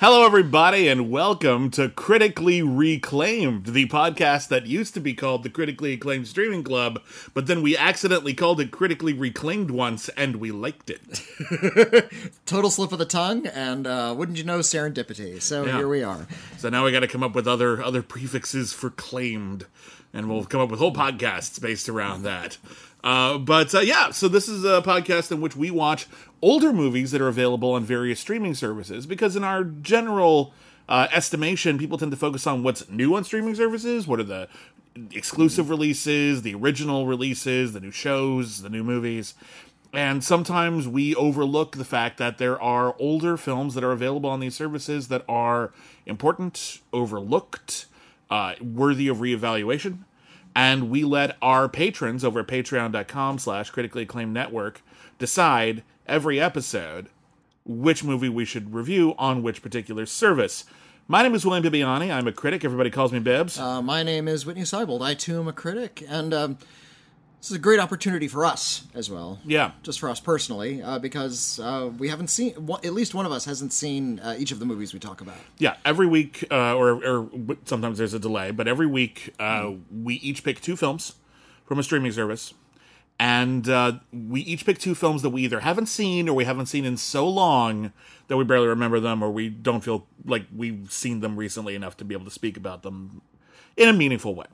Hello, everybody, and welcome to Critically Reclaimed, the podcast that used to be called the Critically Acclaimed Streaming Club, but then we accidentally called it Critically Reclaimed once, and we liked it. Total slip of the tongue, and uh, wouldn't you know, serendipity. So Yeah. here we are. So now we got to come up with other other prefixes for claimed, and we'll come up with whole podcasts based around that. Uh, but uh, yeah, so this is a podcast in which we watch older movies that are available on various streaming services because, in our general uh, estimation, people tend to focus on what's new on streaming services. What are the exclusive releases, the original releases, the new shows, the new movies. And sometimes we overlook the fact that there are older films that are available on these services that are important, overlooked, uh, worthy of reevaluation. And we let our patrons over at patreon.com slash critically acclaimed network decide every episode which movie we should review on which particular service. My name is William Bibbiani. I'm a critic. Everybody calls me Bibbs. Uh, my name is Whitney Seibold. I too am a critic, and um, this is a great opportunity for us as well. yeah. Just for us personally, uh, because uh, we haven't seen, at least one of us hasn't seen uh, each of the movies we talk about. Yeah, every week, uh, or, or sometimes there's a delay, but every week uh, we each pick two films from a streaming service, and uh, we each pick two films that we either haven't seen or we haven't seen in so long that we barely remember them, or we don't feel like we've seen them recently enough to be able to speak about them in a meaningful way.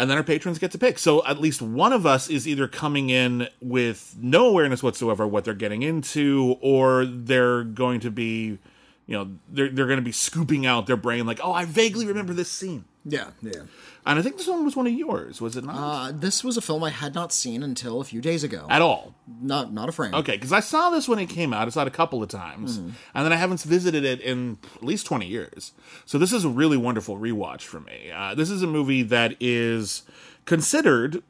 And then our patrons get to pick. So at least one of us is either coming in with no awareness whatsoever what they're getting into, or they're going to be, you know, they're they're going to be scooping out their brain like, oh, I vaguely remember this scene. Yeah, yeah. And I think this one was one of yours, was it not? Uh, this was a film I had not seen until a few days ago. At all. Not, not a frame. Okay, because I saw this when it came out. I saw it a couple of times, and then I haven't visited it in at least twenty years. So this is a really wonderful rewatch for me. Uh, this is a movie that is considered,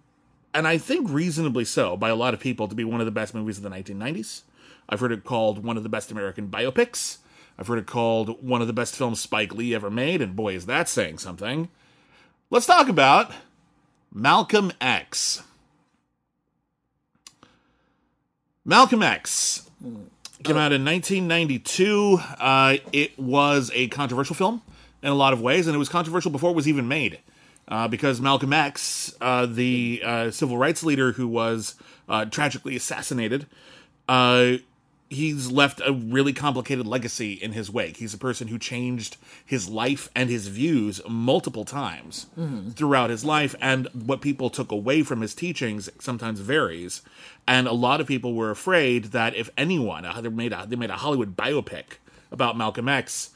and I think reasonably so, by a lot of people to be one of the best movies of the 1990s. I've heard it called one of the best American biopics. I've heard it called one of the best films Spike Lee ever made, and boy, is that saying something. Let's talk about Malcolm X. Malcolm X came out in 1992. Uh, it was a controversial film in a lot of ways, and it was controversial before it was even made. Uh, because Malcolm X, uh, the uh, civil rights leader who was uh, tragically assassinated, uh, he's left a really complicated legacy in his wake. He's a person who changed his life and his views multiple times throughout his life, and what people took away from his teachings sometimes varies. And a lot of people were afraid that if anyone uh, they made a, they made a Hollywood biopic about Malcolm X,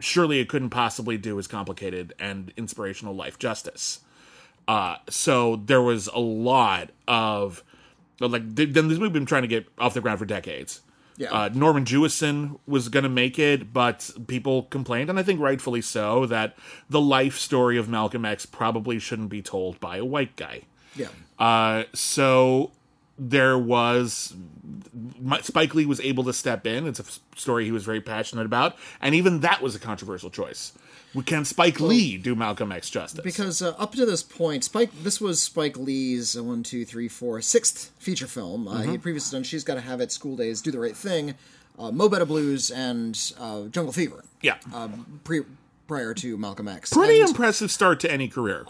surely it couldn't possibly do his complicated and inspirational life justice. Uh, so there was a lot of like then this movie been trying to get off the ground for decades. Yeah. Uh, Norman Jewison was going to make it, but people complained, and I think rightfully so, that the life story of Malcolm X probably shouldn't be told by a white guy. Yeah. Uh, so there was Spike Lee was able to step in. It's a story he was very passionate about, and even that was a controversial choice. Can Spike Lee do Malcolm X justice? Because uh, up to this point, Spike, this was Spike Lee's uh, one, two, three, four, sixth feature film. Uh, He had previously done "She's Got to Have It," "School Daze," "Do the Right Thing," uh, "Mo Better Blues," and uh, "Jungle Fever." yeah, Pre- prior to Malcolm X. pretty And, impressive start to any career.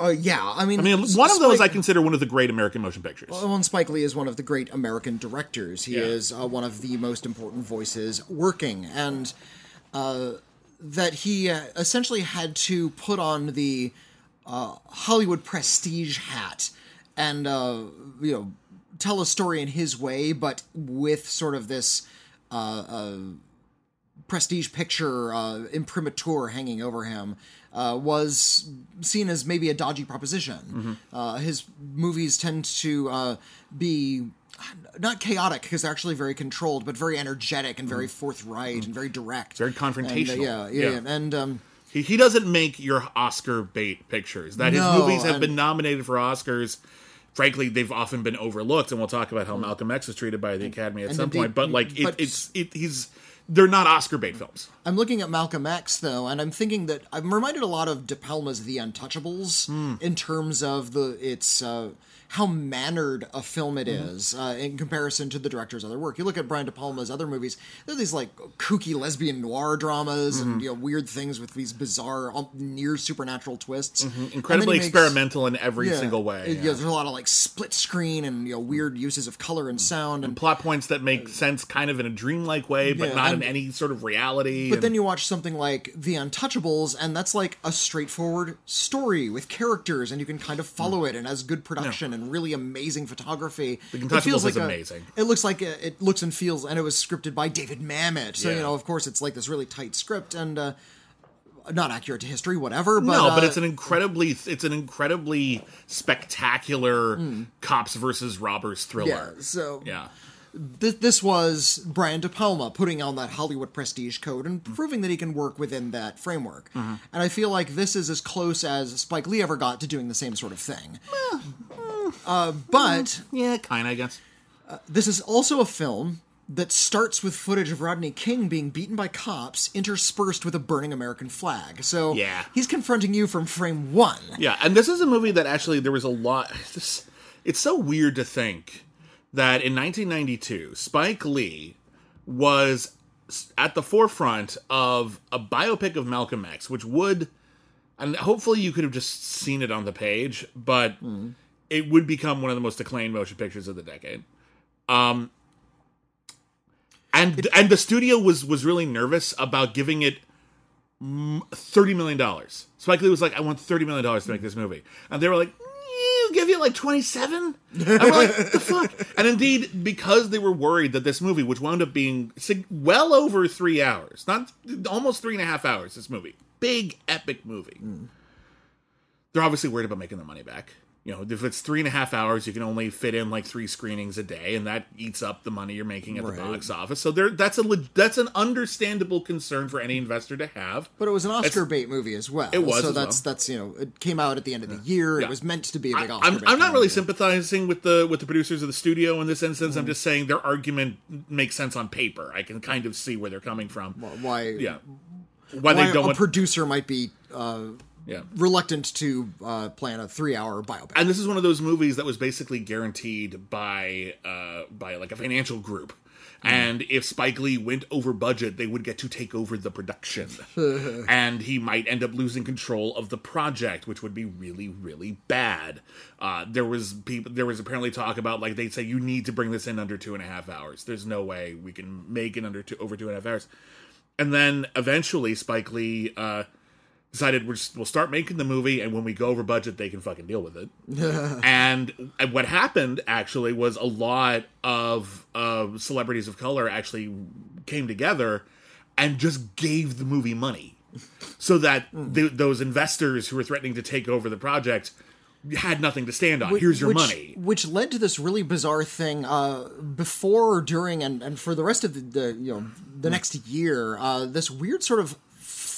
uh, yeah, I mean, I mean, one of those I consider one of the great American motion pictures. Well, and Spike Lee is one of the great American directors. He Yeah. is uh, one of the most important voices working, and uh, that he uh, essentially had to put on the uh, Hollywood prestige hat and uh, you know tell a story in his way, but with sort of this uh, uh, prestige picture uh, imprimatur hanging over him. Uh, was seen as maybe a dodgy proposition. Uh, his movies tend to uh, be not chaotic because they're actually very controlled, but very energetic and very forthright and very direct. Very And, uh, confrontational. yeah, yeah, Yeah. And um, He, he doesn't make your Oscar bait pictures. That his movies have and- been nominated for Oscars. Frankly, they've often been overlooked, and we'll talk about how Malcolm X was treated by the Academy at some point. But like, it, but- it's it, he's they're not Oscar bait films. I'm looking at Malcolm X though, and I'm thinking that I'm reminded a lot of De Palma's The Untouchables Hmm. in terms of the its uh, how mannered a film it Mm-hmm. is uh, in comparison to the director's other work. You look at Brian De Palma's other movies; they're these like kooky lesbian noir dramas Mm-hmm. and you know weird things with these bizarre, um, near supernatural twists. Mm-hmm. Incredibly makes- experimental in every yeah, single way. yeah. yeah, there's a lot of like split screen and you know weird uses of color and sound and Plot points that make sense kind of in a dreamlike way, but Yeah, not in any sort of reality. But then you watch something like The Untouchables, and that's like a straightforward story with characters, and you can kind of follow it, and has good production and really amazing photography. The Untouchables is amazing. it looks like a, it looks and feels, and it was scripted by David Mamet. So Yeah. you know, of course, it's like this really tight script and uh, not accurate to history, whatever. But, no, but uh, it's an incredibly it's an incredibly spectacular cops versus robbers Hmm. yeah. thriller. So Yeah. th- this was Brian De Palma putting on that Hollywood prestige code and Mm-hmm. proving that he can work within that framework. And I feel like this is as close as Spike Lee ever got to doing the same sort of thing. Uh, but mm, Yeah, kind of, I guess. Uh, this is also a film that starts with footage of Rodney King being beaten by cops, interspersed with a burning American flag. So Yeah. he's confronting you from frame one. Yeah, and this is a movie that actually there was a lot. This, it's so weird to think that in 1992, Spike Lee was at the forefront of a biopic of Malcolm X, which would, and hopefully you could have just seen it on the page, but mm. It would become one of the most acclaimed motion pictures of the decade. Um, and and the studio was was really nervous about giving it thirty million dollars. Spike Lee was like, "I want thirty million dollars to make this movie," and they were like, "We'll give you like twenty-seven. And we're like, "The fuck!" And indeed, because they were worried that this movie, which wound up being well over three hours, not almost three and a half hours, this movie, big epic movie, they're obviously worried about making their money back. You know, if it's three and a half hours, you can only fit in like three screenings a day, and that eats up the money you're making at Right. the box office. So there, that's a that's an understandable concern for any investor to have. But it was an Oscar bait movie as well. It was So that's well. that's you know it came out at the end of the year. Yeah. It was meant to be a big I, Oscar. I'm, bait I'm not really movie. sympathizing with the with the producers of the studio in this instance. Mm. I'm just saying their argument makes sense on paper. I can kind of see where they're coming from. why yeah, why, why they don't a want. producer might be uh, yeah, reluctant to uh, plan a three-hour biopic. and this is one of those movies that was basically guaranteed by uh by like a financial group. And if Spike Lee went over budget, they would get to take over the production. and he might end up losing control of the project, which would be really, really bad. Uh, there was people there was apparently talk about like they'd say you need to bring this in under two and a half hours. There's no way we can make it under two over two and a half hours. And then eventually Spike Lee uh decided we're just, we'll start making the movie, and when we go over budget, they can fucking deal with it. and and what happened actually was a lot of uh, celebrities of color actually came together and just gave the movie money, so that th- those investors who were threatening to take over the project had nothing to stand on. Here's your which, money. Which led to this really bizarre thing uh, before, during, and, and for the rest of the, the you know the next year. Uh, this weird sort of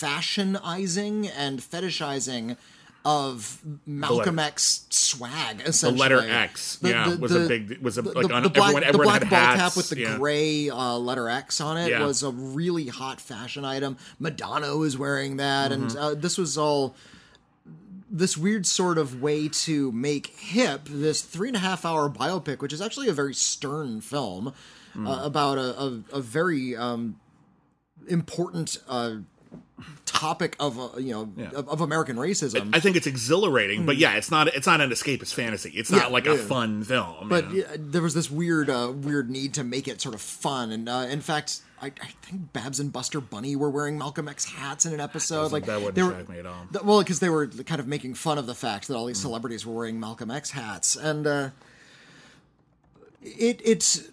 fashionizing and fetishizing of Malcolm X swag. The letter X, The- yeah, the- was the- a big was a the, like the, on, black, everyone everyone black had ball hats, cap with the yeah. gray uh, letter X on it Yeah. was a really hot fashion item. Madonna was wearing that, and Mm-hmm. uh, this was all this weird sort of way to make hip this three and a half hour biopic, which is actually a very stern film Mm. uh, about a, a, a very um, important uh, topic of uh, you know of, of American racism. I think it's exhilarating, but yeah, it's not it's not an escapist fantasy. It's not Yeah, like a fun film. but you know? yeah, there was this weird, uh, weird need to make it sort of fun, and uh, in fact, I, I think Babs and Buster Bunny were wearing Malcolm X hats in an episode. Like that wouldn't shock me at all. th- well, because they were kind of making fun of the fact that all Mm. these celebrities were wearing Malcolm X hats, and uh, it it's.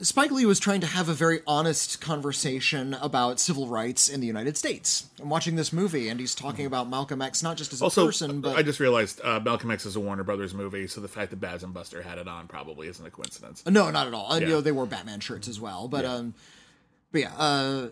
Spike Lee was trying to have a very honest conversation about civil rights in the United States. I'm watching this movie, and he's talking about Malcolm X not just as a also, person, but I just realized uh, Malcolm X is a Warner Brothers movie, so the fact that Babs and Buster had it on probably isn't a coincidence. No, not at all. And, you Yeah. know, they wore Batman shirts as well. But Yeah. um, but yeah, uh,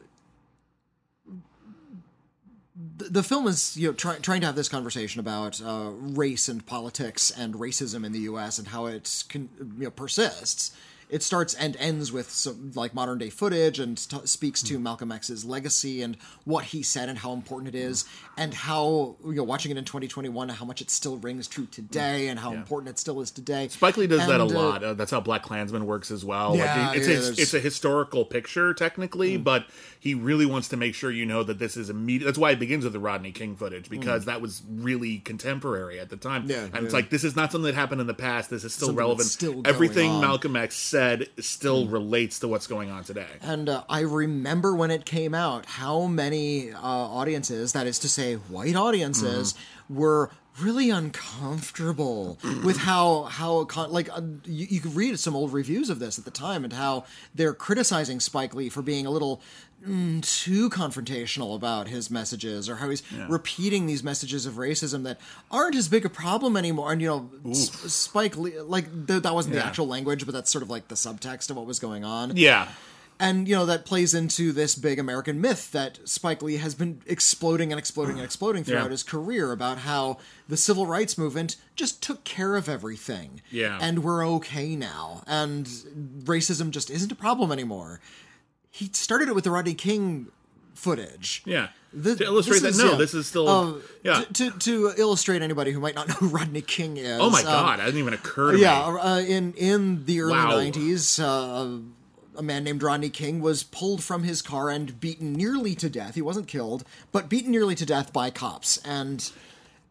the, the film is you know try, trying to have this conversation about uh, race and politics and racism in the U.S. and how it can, you know persists it starts and ends with some like modern day footage and t- speaks to Malcolm X's legacy and what he said and how important it is and how you know watching it in 2021 how much it still rings true today and how important it still is today. Spike Lee does that a uh, lot. Uh, that's how Black Klansman works as well. Yeah, like, it's, yeah, it's, it's a historical picture technically, but he really wants to make sure you know that this is immediate. That's why it begins with the Rodney King footage because that was really contemporary at the time. Yeah, and it's like this is not something that happened in the past. This is still Something relevant. still going Everything on. Malcolm X said still relates to what's going on today. And uh, I remember when it came out, how many uh, audiences, that is to say, white audiences, were really uncomfortable with how how like uh, you, you could read some old reviews of this at the time and how they're criticizing Spike Lee for being a little mm, too confrontational about his messages or how he's repeating these messages of racism that aren't as big a problem anymore and you know S- Spike Lee like th- that wasn't the actual language but that's sort of like the subtext of what was going on Yeah. and you know that plays into this big American myth that Spike Lee has been exploding and exploding and exploding throughout Yeah. his career about how the civil rights movement just took care of everything. Yeah. And we're okay now. And racism just isn't a problem anymore. He started it with the Rodney King footage. Yeah. The- to illustrate that, is- no, yeah. this is still. Uh, yeah. To, to to illustrate anybody who might not know who Rodney King is. oh my um, God. That didn't even occur to yeah, me. uh, in in the early Wow. '90s, uh, a man named Rodney King was pulled from his car and beaten nearly to death. He wasn't killed, but beaten nearly to death by cops. And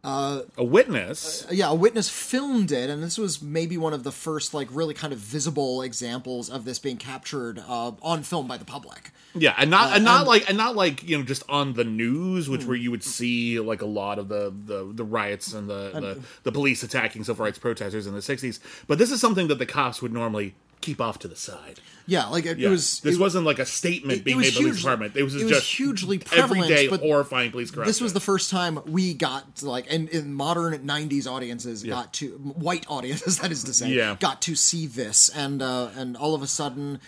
Uh, a witness. Uh, yeah, a witness filmed it, and this was maybe one of the first, like, really kind of visible examples of this being captured uh, on film by the public. Yeah, and not uh, and not and- like and not like you know just on the news, which hmm. where you would see like a lot of the the, the riots and the, the the police attacking civil rights protesters in the '60s. But this is something that the cops would normally keep off to the side. Yeah, like it, Yeah. it was. this it, wasn't like a statement it being was made by the department. It was it just hugely prevalent, everyday but horrifying police corruption. This was the first time we got to, like, and in modern '90s audiences got to white audiences, that is to say, Yeah. got to see this, and uh, and all of a sudden.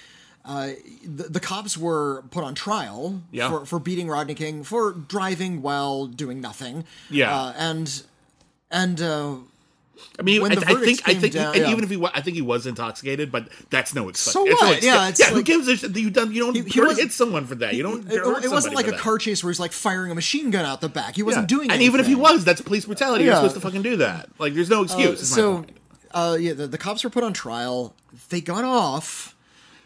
Uh, the, the cops were put on trial Yeah. for, for beating Rodney King for driving while doing nothing. Yeah. uh, and and uh, I mean, I, I think I think down- and yeah. even if he wa- I think he was intoxicated, but that's no excuse. So it's what? excuse. Yeah, it's yeah. who gives a shit? You don't you don't He- he was- hit someone for that. You don't. it, it wasn't like a that. car chase where he's like firing a machine gun out the back. He wasn't Yeah. doing and even if he was, that's police brutality. You're Yeah. supposed to fucking do that. Like, there's no excuse. is my so uh, yeah, the, the cops were put on trial. They got off,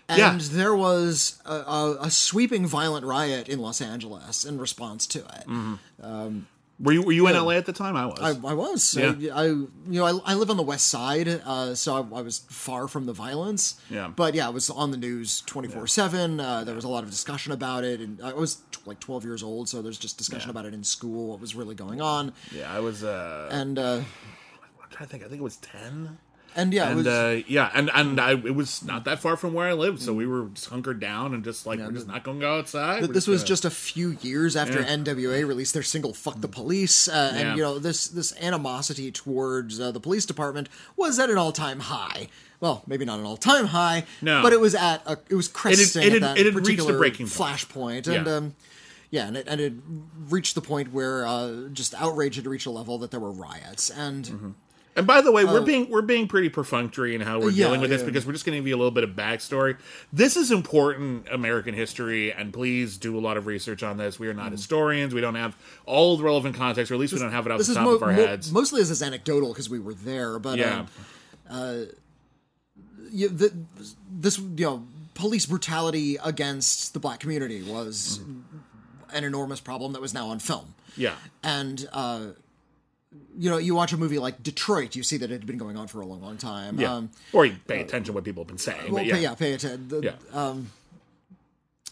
and there was a, a, a sweeping violent riot in Los Angeles in response to it. Mm-hmm. Were you were you in LA at the time? I was. I, I was, Yeah. I, I, you know, I, I live on the west side, uh, so I, I was far from the violence. Yeah. but yeah, it was on the news twenty four seven. Uh, There was a lot of discussion about it, and I was t- like twelve years old, so there's just discussion Yeah. about it in school, what was really going on, yeah, I was. Uh, and uh, I'm trying to think. I think it was ten. And yeah, it And was. uh, yeah, and and I, it was not that far from where I lived, so we were just hunkered down and just like we're just not going to go outside. Th- this was gonna- just a few years after Yeah. NWA released their single "Fuck the Police," uh, Yeah. and you know this this animosity towards uh, the police department was at an all time high. Well, maybe not an all time high, No. but it was at a, it was cresting it at had- that it had reached the breaking point. flashpoint, and Yeah. um, yeah, and it, and it reached the point where uh, just outrage had reached a level that there were riots, and Mm-hmm. And by the way, we're being we're being pretty perfunctory in how we're Uh, yeah, dealing with this yeah. because we're just going to give you a little bit of backstory. This is important American history, and please do a lot of research on this. We are Mm. not historians. We don't have all the relevant context, or at least we don't have it off this the top mo- of our mo- heads. mostly this is anecdotal because we were there, but yeah, um, you, the, this you know police brutality against the black community was an enormous problem that was now on film yeah, and uh you know you watch a movie like detroit you see that it had been going on for a long long time yeah. um or you pay attention to what people have been saying. well, but yeah, pay, yeah pay attention Yeah. um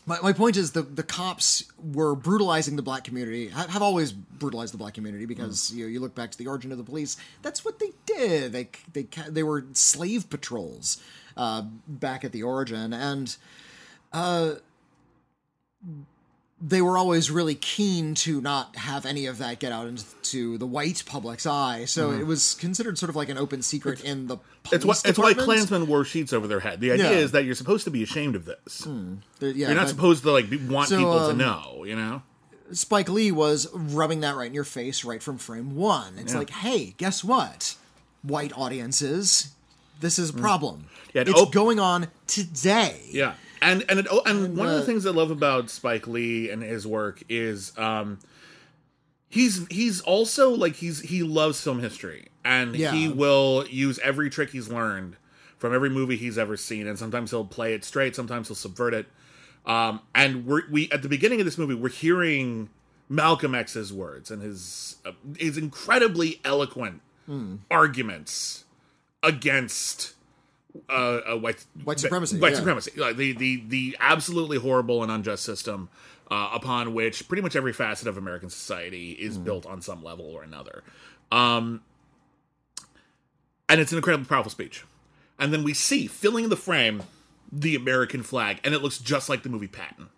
my, my point is the the cops were brutalizing the black community ha- have always brutalized the black community because you know, you look back to the origin of the police that's what they did they they they were slave patrols uh, back at the origin and uh, they were always really keen to not have any of that get out into the white public's eye so it was considered sort of like an open secret in the Mm-hmm. It's why, it's why. Klansmen wore sheets over their head. The idea Yeah. is that you're supposed to be ashamed of this. There- yeah, You're not but- supposed to like be, want So, people to um, know. You know. Spike Lee was rubbing that right in your face right from frame one. It's Yeah. like, hey, guess what? White audiences, this is a problem. Yeah, it's op- going on today. Yeah, and and it, oh, and one of the things I love about Spike Lee and his work is um, he's he's also like he's he loves film history, and Yeah. he will use every trick he's learned from every movie he's ever seen, and sometimes he'll play it straight, sometimes he'll subvert it. Um, and we're, we at the beginning of this movie, we're hearing Malcolm X's words and his uh, his incredibly eloquent arguments against uh, uh, white White supremacy, white yeah. supremacy, like the the the absolutely horrible and unjust system uh, upon which pretty much every facet of American society is built on some level or another. Um, and it's an incredibly powerful speech. And then we see filling the frame the American flag, and it looks just like the movie Patton.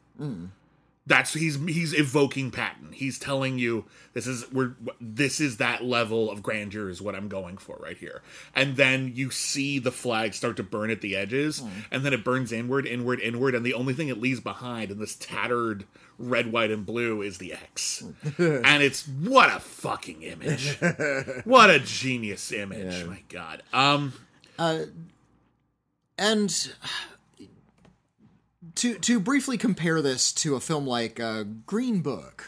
That's he's he's evoking Patton. He's telling you this is we're this is that level of grandeur is what I'm going for right here. And then you see the flag start to burn at the edges, and then it burns inward, inward, inward, and the only thing it leaves behind in this tattered red, white, and blue is the X. and it's what a fucking image. what a genius image. My God. Um Uh, And to to briefly compare this to a film like uh, Green Book,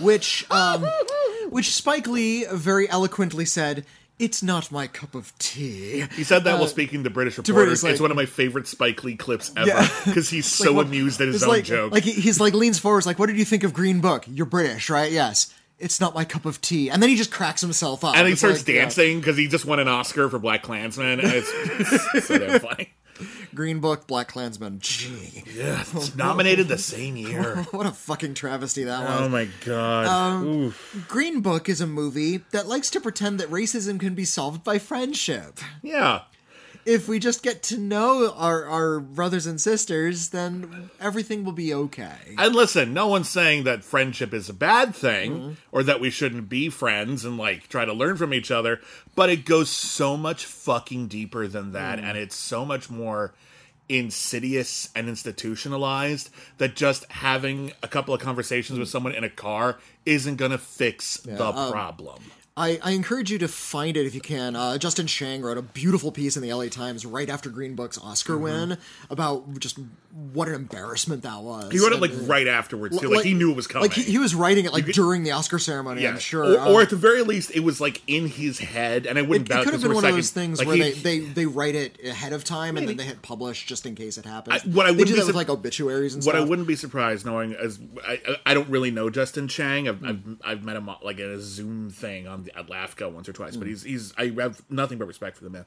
which um, which Spike Lee very eloquently said, "It's not my cup of tea." He said that while speaking to British reporters. British, like- it's one of my favorite Spike Lee clips ever Yeah. because he's so What- amused at his own like, joke. Like he's like leans forward, he's like, "What did you think of Green Book? You're British, right? Yes." It's not my cup of tea, and then he just cracks himself up, and he starts like, dancing because he just won an Oscar for Black Klansman. And it's, it's so damn funny. Green Book, Black Klansman. Gee, Yeah, it's nominated the same year. what a fucking travesty that was. Oh my god. Um, Green Book is a movie that likes to pretend that racism can be solved by friendship. Yeah. If we just get to know our, our brothers and sisters, then everything will be okay. And listen, no one's saying that friendship is a bad thing Mm-hmm. or that we shouldn't be friends and like try to learn from each other, but it goes so much fucking deeper than that Mm. and it's so much more insidious and institutionalized that just having a couple of conversations with someone in a car isn't going to fix the um, problem. I, I encourage you to find it if you can. Uh, Justin Chang wrote a beautiful piece in the LA Times right after Green Book's Oscar win about just what an embarrassment that was. Mm-hmm. He wrote it like right afterwards too. Like, he knew it was coming. Like he, he was writing it like during the Oscar ceremony. I'm sure. Or, Um, or at the very least, it was like in his head, and I wouldn't it doubt could have been one a of those things Like, where he- they, they, they write it ahead of time and then they hit publish just in case it happens. I- what I wouldn't do be that with like obituaries and What stuff. I wouldn't be surprised knowing as I, I I don't really know Justin Chang. I've, Hmm. I've, I've met him like in a Zoom thing on the, at LAFCA once or twice, Hmm. but he's he's I have nothing but respect for the man.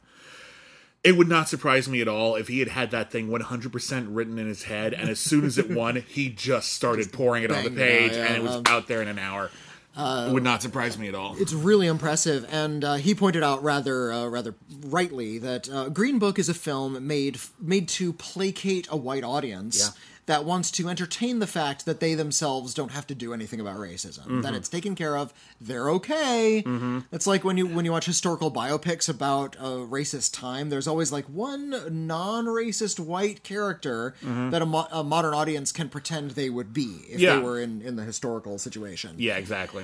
It would not surprise me at all if he had had that thing 100% written in his head, and as soon as it won, he just started pouring it on the it out, page, yeah, and it was um, out there in an hour. it would not surprise me at all. It's really impressive, and uh, he pointed out rather uh, rather rightly that uh, Green Book is a film made made to placate a white audience Yeah. That wants to entertain the fact that they themselves don't have to do anything about racism. Mm-hmm. That it's taken care of. They're okay. It's like when you when you watch historical biopics about a racist time. There's always like one non-racist white character that a, mo- a modern audience can pretend they would be if Yeah. they were in in the historical situation. yeah, exactly.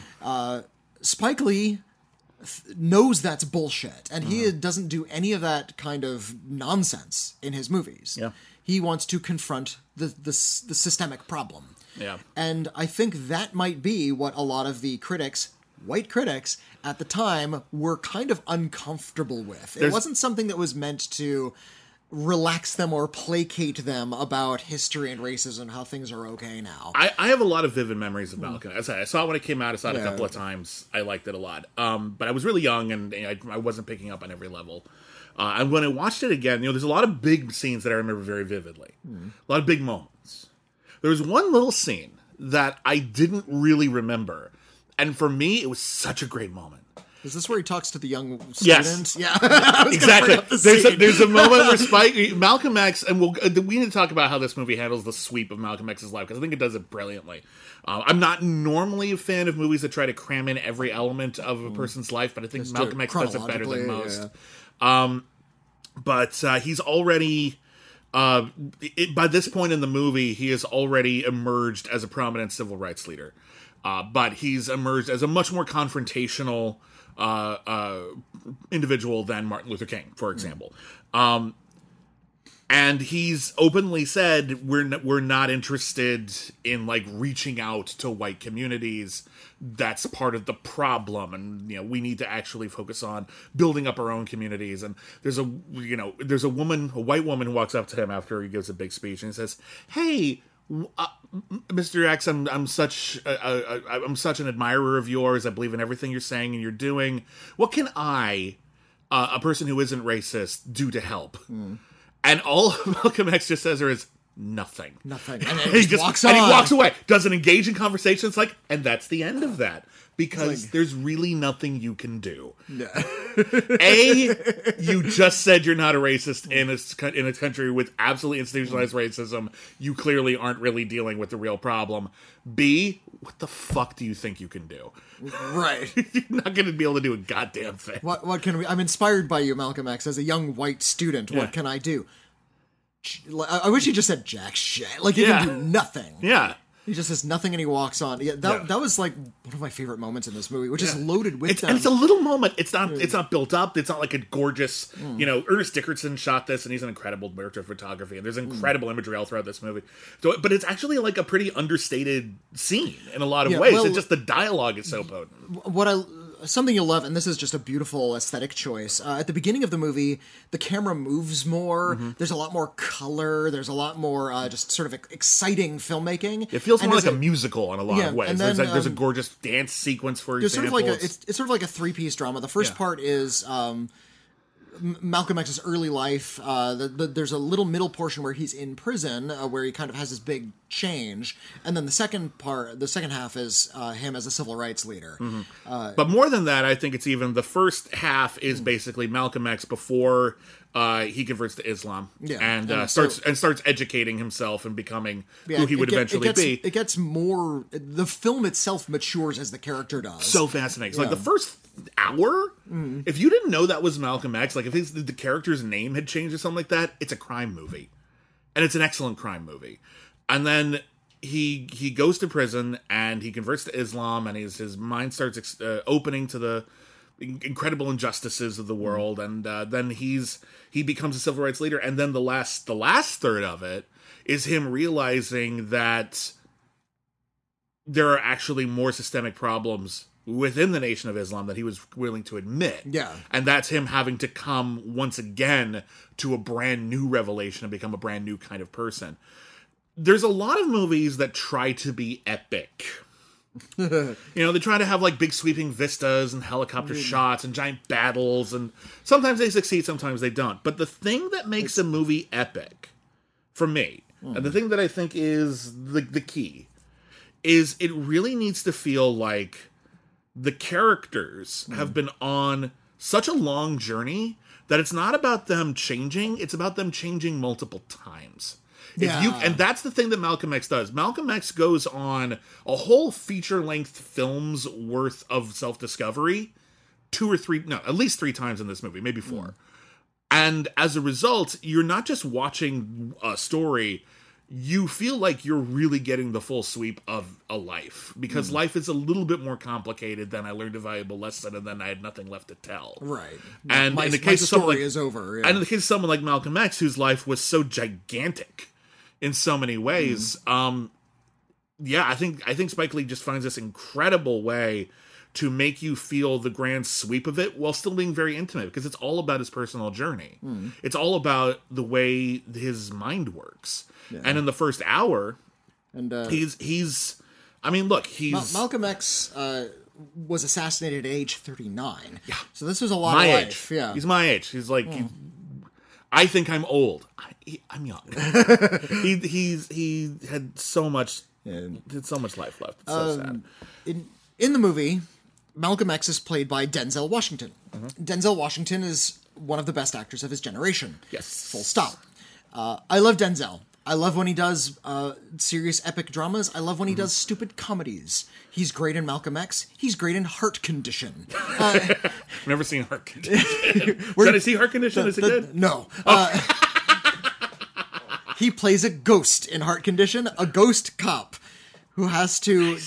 Spike Lee th- knows that's bullshit, and he Mm-hmm. doesn't do any of that kind of nonsense in his movies. Yeah. He wants to confront the, the the systemic problem. Yeah. And I think that might be what a lot of the critics, white critics, at the time were kind of uncomfortable with. It wasn't something that was meant to relax them or placate them about history and racism, how things are okay now. I, I have a lot of vivid memories of Malcolm. As I, I saw it when it came out. I saw it a couple of times. I liked it a lot. Um, but I was really young and I, I wasn't picking up on every level. Uh, and when I watched it again, you know, there's a lot of big scenes that I remember very vividly. A lot of big moments. There was one little scene that I didn't really remember, and for me, it was such a great moment. Is this where he talks to the young Yes. Yeah. exactly. the There's a, there's a moment where Spike, Malcolm X, and we'll, uh, we need to talk about how this movie handles the sweep of Malcolm X's life because I think it does it brilliantly. Uh, I'm not normally a fan of movies that try to cram in every element of a person's life, but I think Malcolm X does it better than most. yeah. But uh, he's already. Uh, it, by this point in the movie, he has already emerged as a prominent civil rights leader. Uh, but he's emerged as a much more confrontational uh, uh, individual than Martin Luther King, for example. Um, and he's openly said we're n- we're not interested in like reaching out to white communities. That's part of the problem, and you know we need to actually focus on building up our own communities. And there's a you know there's a woman, a white woman, who walks up to him after he gives a big speech and he says, "Hey." Uh, Mr. X, I'm I'm such a, a, I'm such an admirer of yours. I believe in everything you're saying and you're doing. What can I, uh, a person who isn't racist, do to help? And all Malcolm X just says there is nothing. Nothing. And he just walks and he walks away. Doesn't engage in conversations like, and that's the end of that because Like- there's really nothing you can do. A, you just said you're not a racist in a in a country with absolutely institutionalized racism. You clearly aren't really dealing with the real problem. B, what the fuck do you think you can do? right. You're not going to be able to do a goddamn thing. What what can we? I'm inspired by you, Malcolm X, as a young white student. Yeah. What can I do? I wish he just said jack shit. Like you Yeah. can do nothing. Yeah. He just says nothing and he walks on. Yeah, that Yeah. that was like one of my favorite moments in this movie, which is loaded with It's, them. and it's a little moment. It's not. It's not built up. It's not like a gorgeous. Hmm. You know, Ernest Dickerson shot this, and he's an incredible director of photography, and there's Hmm. incredible imagery all throughout this movie. So, but it's actually like a pretty understated scene in a lot of Yeah, ways. well- it's just the dialogue is so potent. what I something you'll love, and this is just a beautiful aesthetic choice. Uh, at the beginning of the movie, the camera moves more. Mm-hmm. There's a lot more color. There's a lot more uh, just sort of exciting filmmaking. It feels And more like a musical in a lot Yeah, of ways. and there's, then, like, there's a um, gorgeous dance sequence, for It's sort of example. like a it's, it's sort of like a three piece drama. The first Yeah. part is um, Malcolm X's early life. Uh, the, the, there's a little middle portion where he's in prison, uh, where he kind of has this big change, and then the second part, the second half is uh, him as a civil rights leader. Mm-hmm. but more than that, I think it's even the first half is basically Malcolm X before uh, he converts to Islam Yeah, and, uh, and so- starts and starts educating himself and becoming Yeah, who he would get- eventually it gets, be. It gets more. The film itself matures as the character does. so fascinating. So, like the first hour, if you didn't know that was Malcolm X, like if his, the character's name had changed or something like that, it's a crime movie, and it's an excellent crime movie. And then he he goes to prison and he converts to Islam, and his his mind starts ex- uh, opening to the incredible injustices of the world, and uh, then he's he becomes a civil rights leader, and then the last the last third of it is him realizing that there are actually more systemic problems within the Nation of Islam that he was willing to admit. Yeah. And that's him having to come once again to a brand new revelation and become a brand new kind of person. There's a lot of movies that try to be epic. you know, they try to have like big sweeping vistas and helicopter mm. shots and giant battles, and sometimes they succeed, sometimes they don't. But the thing that makes a movie epic, for me, and the mm. thing that I think is the the key, is it really needs to feel like the characters mm. have been on such a long journey that it's not about them changing, it's about them changing multiple times. If you and that's the thing that Malcolm X does. Malcolm X goes on a whole feature length film's worth of self discovery, two or three, no, at least three times in this movie, maybe four. Mm. And as a result, you're not just watching a story, you feel like you're really getting the full sweep of a life because life is a little bit more complicated than I learned a valuable lesson and then I had nothing left to tell. right. And my, in the case of someone story like- is over. yeah. And in the case of someone like Malcolm X, whose life was so gigantic in so many ways, um, yeah, I think I think Spike Lee just finds this incredible way to make you feel the grand sweep of it while still being very intimate because it's all about his personal journey. It's all about the way his mind works. And in the first hour, and uh, he's he's I mean, look, he's Mal- Malcolm X uh, was assassinated at age 39. Yeah. So this was a lot my of age. life. Yeah. He's my age. He's like, he- I think I'm old. I, he- I'm young. he he's he had so much, had so much life left. It's so sad. in in the movie, Malcolm X is played by Denzel Washington. Mm-hmm. Denzel Washington is one of the best actors of his generation. Yes. Full stop. Uh, I love Denzel. I love when he does uh, serious epic dramas. I love when he Mm-hmm. does stupid comedies. He's great in Malcolm X. He's great in Heart Condition. I've never seen Heart Condition. Should I see Heart Condition? Is it The- good? No. Uh, he plays a ghost in Heart Condition, a ghost cop who has to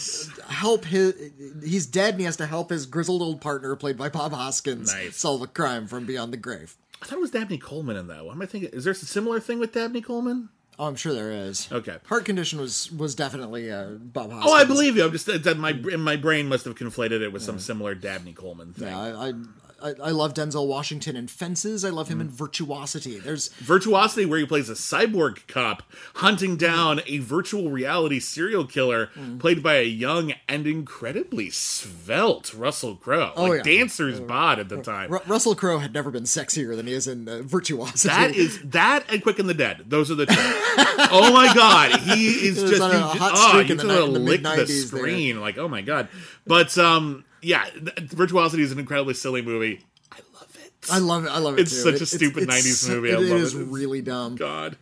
help his. He's dead, and he has to help his grizzled old partner, played by Bob Hoskins, Nice. solve a crime from beyond the grave. I thought it was Dabney Coleman in that. What am I thinking? Is there a similar thing with Dabney Coleman? Oh, I'm sure there is. Okay. Heart condition was was definitely uh, Bob Hoskins. Oh, I believe you. I'm just that my my brain must have conflated it with some similar Dabney Coleman thing. Yeah, I, I I I love Denzel Washington in Fences. I love him in Virtuosity. There's Virtuosity, where he plays a cyborg cop hunting down a virtual reality serial killer played by a young and incredibly svelte Russell Crowe. Oh, like yeah. dancer's bod at the time. Ru- Russell Crowe had never been sexier than he is in uh, Virtuosity. That is that and Quick and the Dead. Those are the two. oh my god, he is just a you, hot oh, streak you in the just in the lick the mid-nineties there. screen. Like oh my god, but um yeah, Virtuosity is an incredibly silly movie. I love it. I love it. I love it. It's too. such a It- it's- stupid it's 90s so- movie. I love is it. It's- really dumb. God,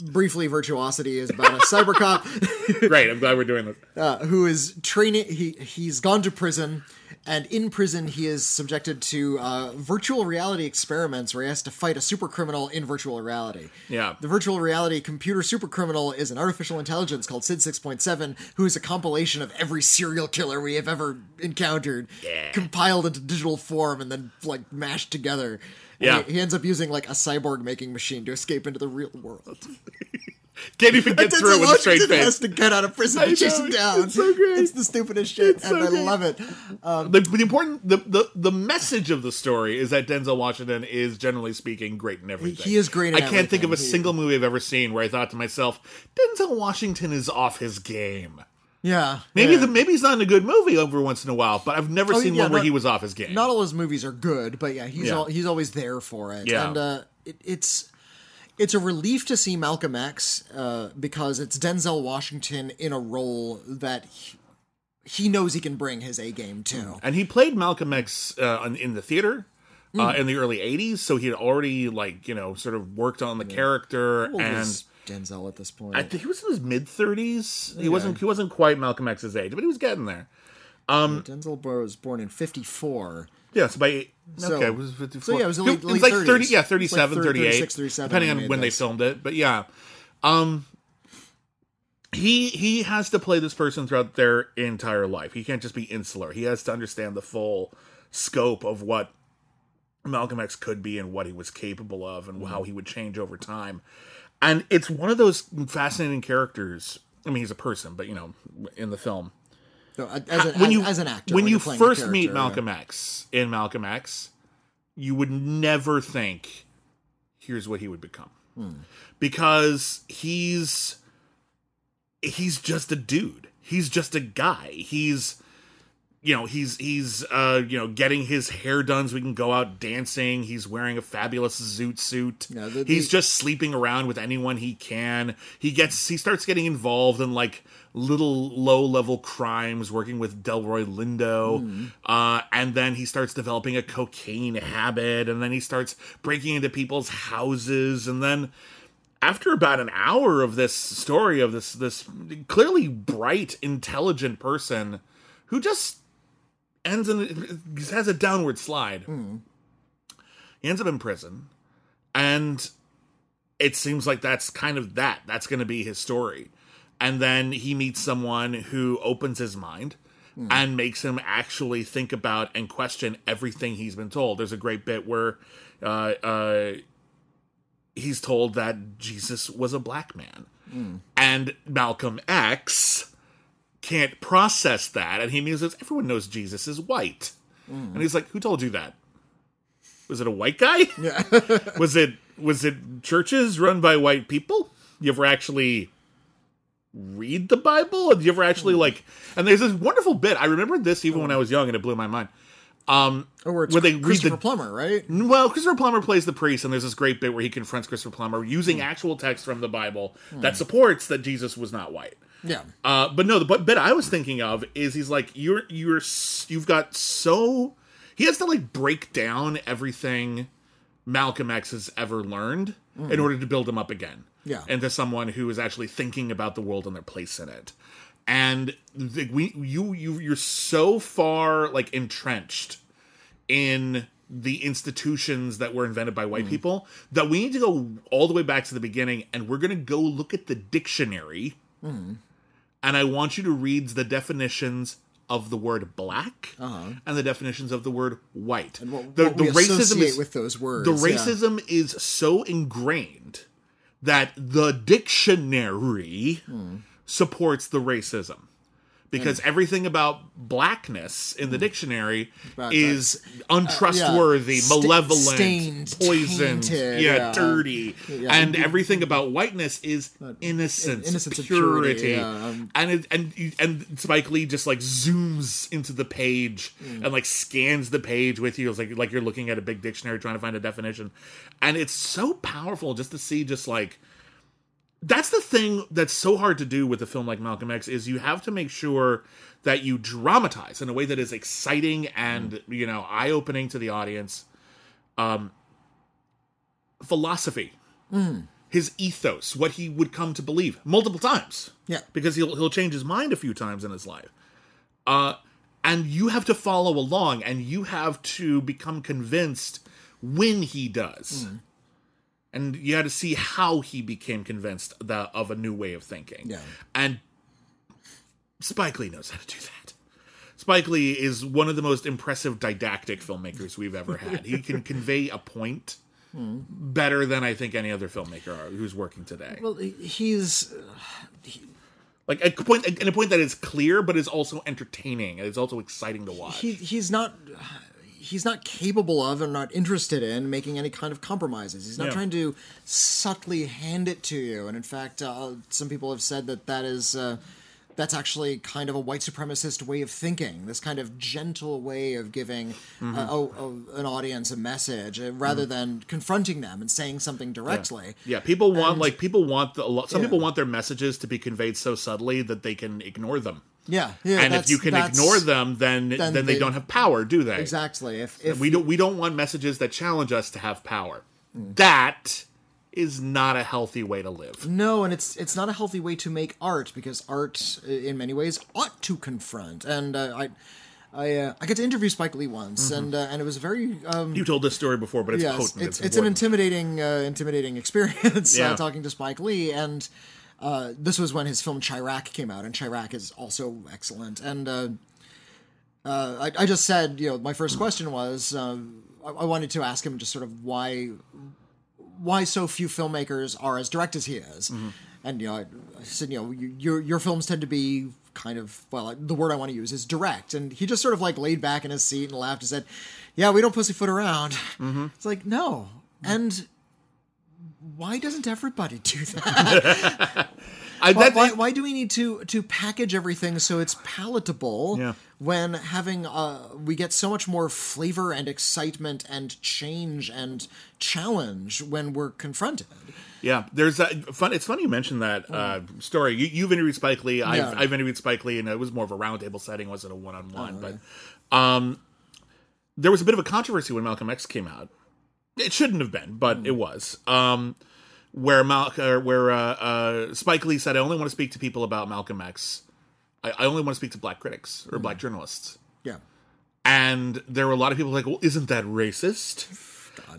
Briefly, Virtuosity is about a cyber cop great. I'm glad we're doing this. uh, who is training. He he's gone to prison, and in prison he is subjected to uh, virtual reality experiments where he has to fight a super criminal in virtual reality. Yeah. The virtual reality computer super criminal is an artificial intelligence called Sid 6.7, who is a compilation of every serial killer we have ever encountered, Yeah. compiled into digital form and then like mashed together. And Yeah. he, he ends up using like a cyborg making machine to escape into the real world. Can't even get through it with a straight face. has to get out of prison I to chase him down. it's so great. It's the stupidest shit, so and I great. love it. the, the important the, the the message of the story is that Denzel Washington is generally speaking great in everything. He is great in I can't think of a. Single movie I've ever seen where I thought to myself, Denzel Washington is off his game. Yeah, Maybe yeah. the, maybe he's not in a good movie over once in a while, but I've never Oh, seen yeah, one where he was off his game. not all his movies are good, but yeah, he's Yeah. All, he's always there for it. Yeah. and uh, it, it's it's a relief to see Malcolm X uh, because it's Denzel Washington in a role that he, he knows he can bring his A game to. and he played Malcolm X uh, in the theater. Uh, Mm. in the early '80s, so he had already like you know sort of worked on the character, What and Denzel at this point? I think he was in his mid 30s. He wasn't he wasn't quite Malcolm X's age, but he was getting there. Denzel was born in '54. Yeah, so by So- okay, it was 54. so yeah, it was late- late like 30, yeah, It's like 37, 30, 38, 36, 37 depending on when made they filmed it. But yeah, um, he he has to play this person throughout their entire life. He can't just be insular. He has to understand the full scope of what Malcolm X could be and what he was capable of and how he would change over time. And it's one of those fascinating characters. I mean, he's a person, but you know, in the film, No, as, an, when as, you as an actor, when, you playing the first meet Malcolm X in Malcolm X, you would never think here's what he would become Hmm. because he's he's just a dude. He's just a guy. He's you know he's he's uh you know getting his hair done so we can go out dancing. He's wearing a fabulous zoot suit. Yeah, the- he's the- just sleeping around with anyone he can. He gets he starts getting involved in like little low level crimes working with delroy lindo. Hmm. uh and then he starts developing a cocaine habit and then he starts breaking into people's houses. And then after about an hour of this story of this this clearly bright intelligent person who just ends in has a downward slide. He ends up in prison and it seems like that's kind of that. That's going to be his story. And then he meets someone who opens his mind and makes him actually think about and question everything he's been told. There's a great bit where uh, uh, he's told that Jesus was a black man. And Malcolm X can't process that. And he muses, everyone knows Jesus is white. And he's like, who told you that? Was it a white guy? Yeah. was it was it churches run by white people? You ever actually read the Bible? Did you ever actually like and there's this wonderful bit. I remember this even when I was young and it blew my mind. Um Or where Where they read Christopher the- Plummer, right? well, Christopher Plummer plays the priest, and there's this great bit where he confronts Christopher Plummer Hmm. using actual text from the Bible that supports that Jesus was not white. Yeah. Uh, but no, the bu- bit I was thinking of is he's like you're you're you've got so he has to like break down everything Malcolm X has ever learned in order to build him up again. Yeah. into someone who is actually thinking about the world and their place in it. And the, we you you you're so far like entrenched in the institutions that were invented by white people that we need to go all the way back to the beginning and we're going to go look at the dictionary Hmm. And I want you to read the definitions of the word black and the definitions of the word white. Uh-huh. what- the what we associate with those words, The yeah. racism is so ingrained that the dictionary Hmm. supports the racism. Because everything about blackness in the dictionary Hmm. About, uh, is untrustworthy, malevolent, stained, poisoned, tainted, yeah, yeah. dirty, Yeah, and and- everything about whiteness is innocence, innocence and purity, purity, yeah, um, and it, and and Spike Lee just like zooms into the page Mm. and like scans the page with you. It's like like you're looking at a big dictionary trying to find a definition, and it's so powerful just to see just like that's the thing that's so hard to do with a film like Malcolm X is you have to make sure that you dramatize in a way that is exciting and you know eye opening to the audience. Um, philosophy, his ethos, what he would come to believe multiple times. Yeah. because he'll he'll change his mind a few times in his life. Uh, and you have to follow along, and you have to become convinced when he does. And you had to see how he became convinced that, of a new way of thinking. Yeah. And Spike Lee knows how to do that. Spike Lee is one of the most impressive didactic filmmakers we've ever had. he can convey a point better than I think any other filmmaker who's working today. Well, he's uh, Like a point, and a point that is clear, but is also entertaining and it's also exciting to watch. he he's not he's not capable of and not interested in making any kind of compromises. He's not Yeah. trying to subtly hand it to you. And in fact, uh, some people have said that that is uh, that's actually kind of a white supremacist way of thinking. This kind of gentle way of giving Mm-hmm. uh, a, a, an audience a message uh, rather than confronting them and saying something directly. Yeah, people want like people want the, lot. Some Yeah. people want their messages to be conveyed so subtly that they can ignore them. Yeah, yeah. and if you can ignore them, then then, they, they- don't have power, do they? exactly. If if We don't we don't want messages that challenge us to have power. Mm. That is not a healthy way to live. No, and it's it's not a healthy way to make art because art, uh, in many ways, ought to confront. And uh, I, I, uh, I got to interview Spike Lee once, and uh, and it was very um, You told this story before, but it's yes, potent. it's it's, an intimidating uh, intimidating experience Yeah. uh, talking to Spike Lee, and uh, this was when his film Chi-Raq came out, and Chi-Raq is also excellent. And uh, uh, I, I just said, you know, my first question was, uh, I, I wanted to ask him just sort of why why so few filmmakers are as direct as he is. And you know, I, I said, you know, you, your your films tend to be kind of well, the word I want to use is direct. And he just sort of like laid back in his seat and laughed and said, "Yeah, we don't pussyfoot around." It's like no, and why doesn't everybody do that? I, why, that- why, why do we need to to package everything so it's palatable Yeah. when having uh we get so much more flavor and excitement and change and challenge when we're confronted Yeah, there's that fun. It's funny you mentioned that uh, story. You, you've interviewed Spike Lee. I've, Yeah. I've interviewed Spike Lee, and it was more of a roundtable setting, wasn't a one on one. But um, there was a bit of a controversy when Malcolm X came out. It shouldn't have been, but it was. Um, where Mal- uh, where uh, uh, Spike Lee said, "I only want to speak to people about Malcolm X. I, I only want to speak to black critics or black journalists." yeah And there were a lot of people like, well, isn't that racist?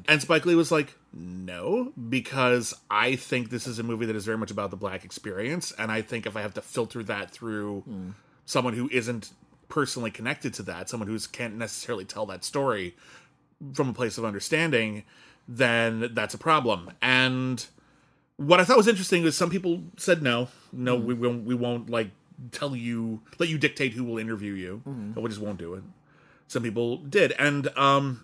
And Spike Lee was like, no, because I think this is a movie that is very much about the black experience. And I think if I have to filter that through someone who isn't personally connected to that, someone who can't necessarily tell that story from a place of understanding, then that's a problem. And what I thought was interesting was some people said no, no, we won't, we won't like tell you, let you dictate who will interview you. We just won't do it. Some people did, and um,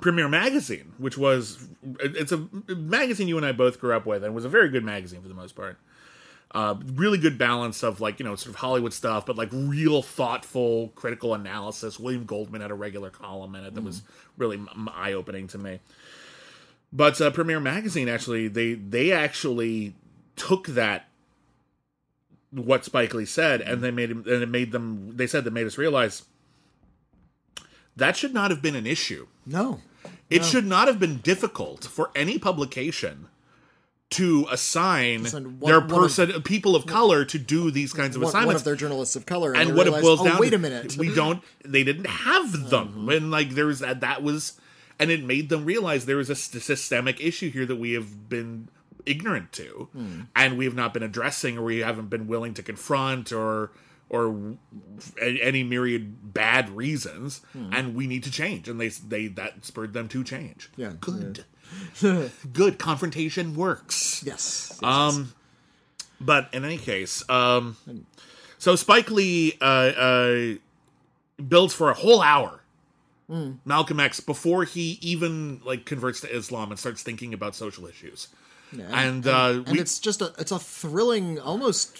Premiere Magazine, which was it's a magazine you and I both grew up with, and was a very good magazine for the most part. Uh, really good balance of like you know sort of Hollywood stuff, but like real thoughtful critical analysis. William Goldman had a regular column in it that was really eye opening to me. But uh, Premiere Magazine actually they they actually took that what Spike Lee said and they made him and it made them they said that made us realize that should not have been an issue. no It should not have been difficult for any publication to assign one- their one of- person people of color to do these kinds of one, one assignments. of their journalists of color and, and what it realized, boils oh, down wait a minute. we don't they didn't have them. Mm-hmm. And like there was that that was and it made them realize there was a systemic issue here that we have been ignorant to, hmm. and we have not been addressing, or we haven't been willing to confront, or or any myriad bad reasons, hmm. and we need to change. And they they that spurred them to change. Yeah. good, good confrontation works. Yes. Um, but in any case, um, so Spike Lee uh, uh, builds for a whole hour. Malcolm X before he even like converts to Islam and starts thinking about social issues, Yeah, and, uh, and we, it's just a it's a thrilling, almost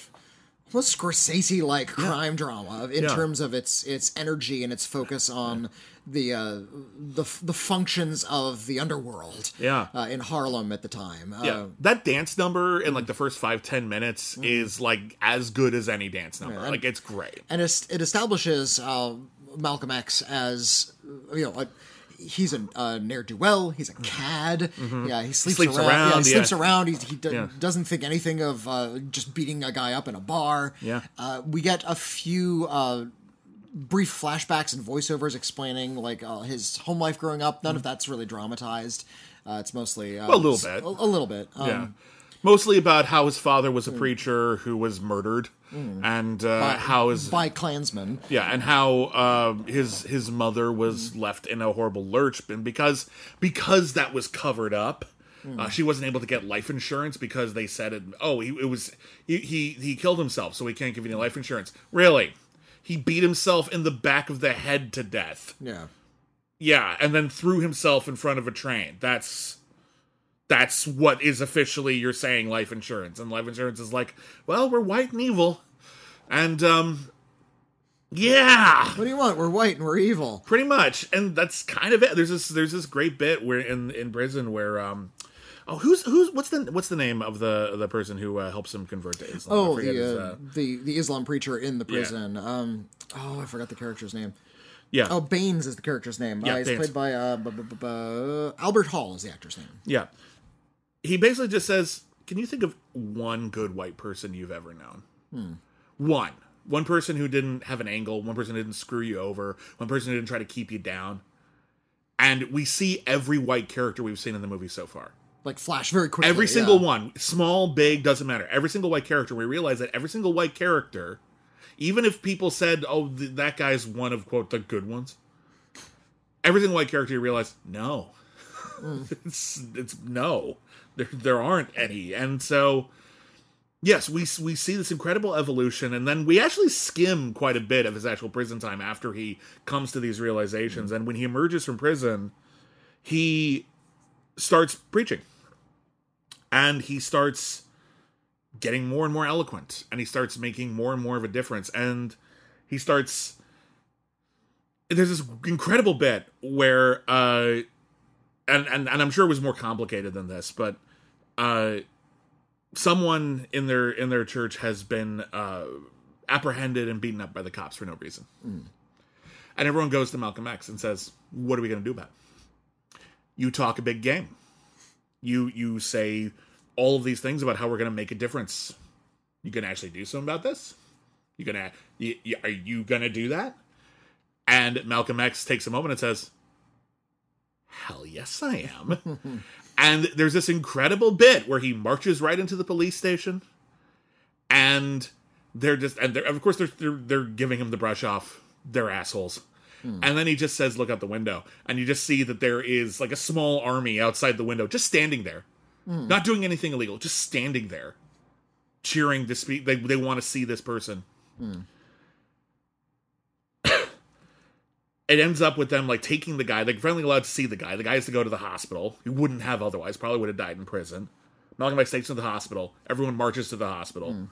almost Scorsese like crime drama in Yeah. terms of its its energy and its focus on the uh, the the functions of the underworld. Yeah. uh, in Harlem at the time. yeah, Uh, that dance number in like the first five ten minutes is like as good as any dance number. and- like it's great. and it's, it establishes uh, Malcolm X as uh, you know. A, He's a uh, ne'er do well. He's a cad. Yeah, he sleeps, Mm-hmm. Sleeps around. Yeah, he around, sleeps around. He, he do- Yeah. doesn't think anything of uh, just beating a guy up in a bar. Yeah. uh, we get a few uh, brief flashbacks and voiceovers explaining like uh, his home life growing up. None of that's really dramatized. Uh, it's mostly uh, Mm-hmm. a little bit. A, a little bit. Um, Yeah, mostly about how his father was a preacher who was murdered, and uh, how his by Klansmen. Yeah, and how uh, his his mother was left in a horrible lurch, and because because that was covered up, uh, she wasn't able to get life insurance because they said it. Oh, he it was he, he he killed himself, so we can't give you any life insurance. Really, he beat himself in the back of the head to death. Yeah. Yeah, and then threw himself in front of a train. That's that's what is officially you're saying life insurance. And life insurance is like, well, we're white and evil. And um yeah, What do you want? We're white and we're evil. pretty much. And that's kind of it. There's this there's this great bit where in in prison where um Oh, who's who's what's the what's the name of the the person who uh, helps him convert to Islam? Oh, the, his, uh, the the Islam preacher in the prison. Um, oh, I forgot the character's name. yeah, Oh, Baines is the character's name. Yeah, uh, he's Baines. played by uh, bu- bu- bu- Albert Hall is the actor's name. yeah. He basically just says, "Can you think of one good white person you've ever known? One, one person who didn't have an angle, one person who didn't screw you over, one person who didn't try to keep you down." And we see every white character we've seen in the movie so far. Like flash very quickly. Every yeah. single one, small, big, doesn't matter. Every single white character, we realize that every single white character, even if people said, "Oh, th- that guy's one of quote the good ones," every single white character, you realize, no, mm. it's it's no, there there aren't any, and so yes, we we see this incredible evolution, and then we actually skim quite a bit of his actual prison time after he comes to these realizations, mm. and when he emerges from prison, he starts preaching and he starts getting more and more eloquent and he starts making more and more of a difference. And he starts there's this incredible bit where uh and and, and i'm sure it was more complicated than this but uh someone in their in their church has been uh apprehended and beaten up by the cops for no reason. And everyone goes to malcolm x and says what are we going to do about it? You talk a big game. You you say all of these things about how we're going to make a difference. You can actually do something about this. You gonna you, you, are you gonna do that? And Malcolm X takes a moment and says, "Hell yes, I am." and there's this incredible bit where he marches right into the police station, and they're just and they're, of course they're, they're they're giving him the brush off. They're assholes. Hmm. And then he just says, "Look out the window," and you just see that there is like a small army outside the window, just standing there, Hmm. not doing anything illegal, just standing there, cheering to speak. They they want to see this person. Hmm. it ends up with them like taking the guy. They're finally allowed to see the guy. The guy has to go to the hospital. He wouldn't have otherwise. Probably would have died in prison. Malcolm X takes him to the hospital. Everyone marches to the hospital. Hmm.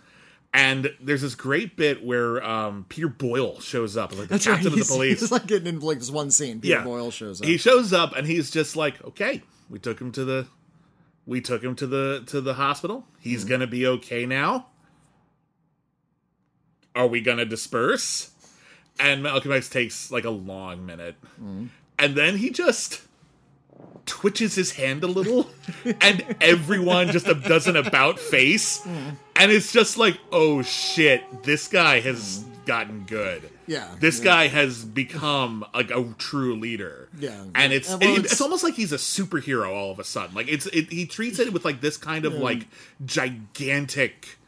And there's this great bit where um, Peter Boyle shows up, like the That's right. captain of He's, the police. he's like getting in like this one scene. Peter Yeah. Boyle shows up. He shows up and he's just like, okay, we took him to the, we took him to the to the hospital. He's mm-hmm. gonna be okay now. Are we gonna disperse? And Malcolm X takes like a long minute, mm-hmm. and then he just twitches his hand a little, and everyone just does an about face, mm-hmm. and it's just like, oh shit, this guy has gotten good. Yeah, this yeah. guy has become like a true leader. Yeah. and it's well, it- it's- it's, almost like he's a superhero all of a sudden. Like it's it, he treats it with like this kind of like gigantic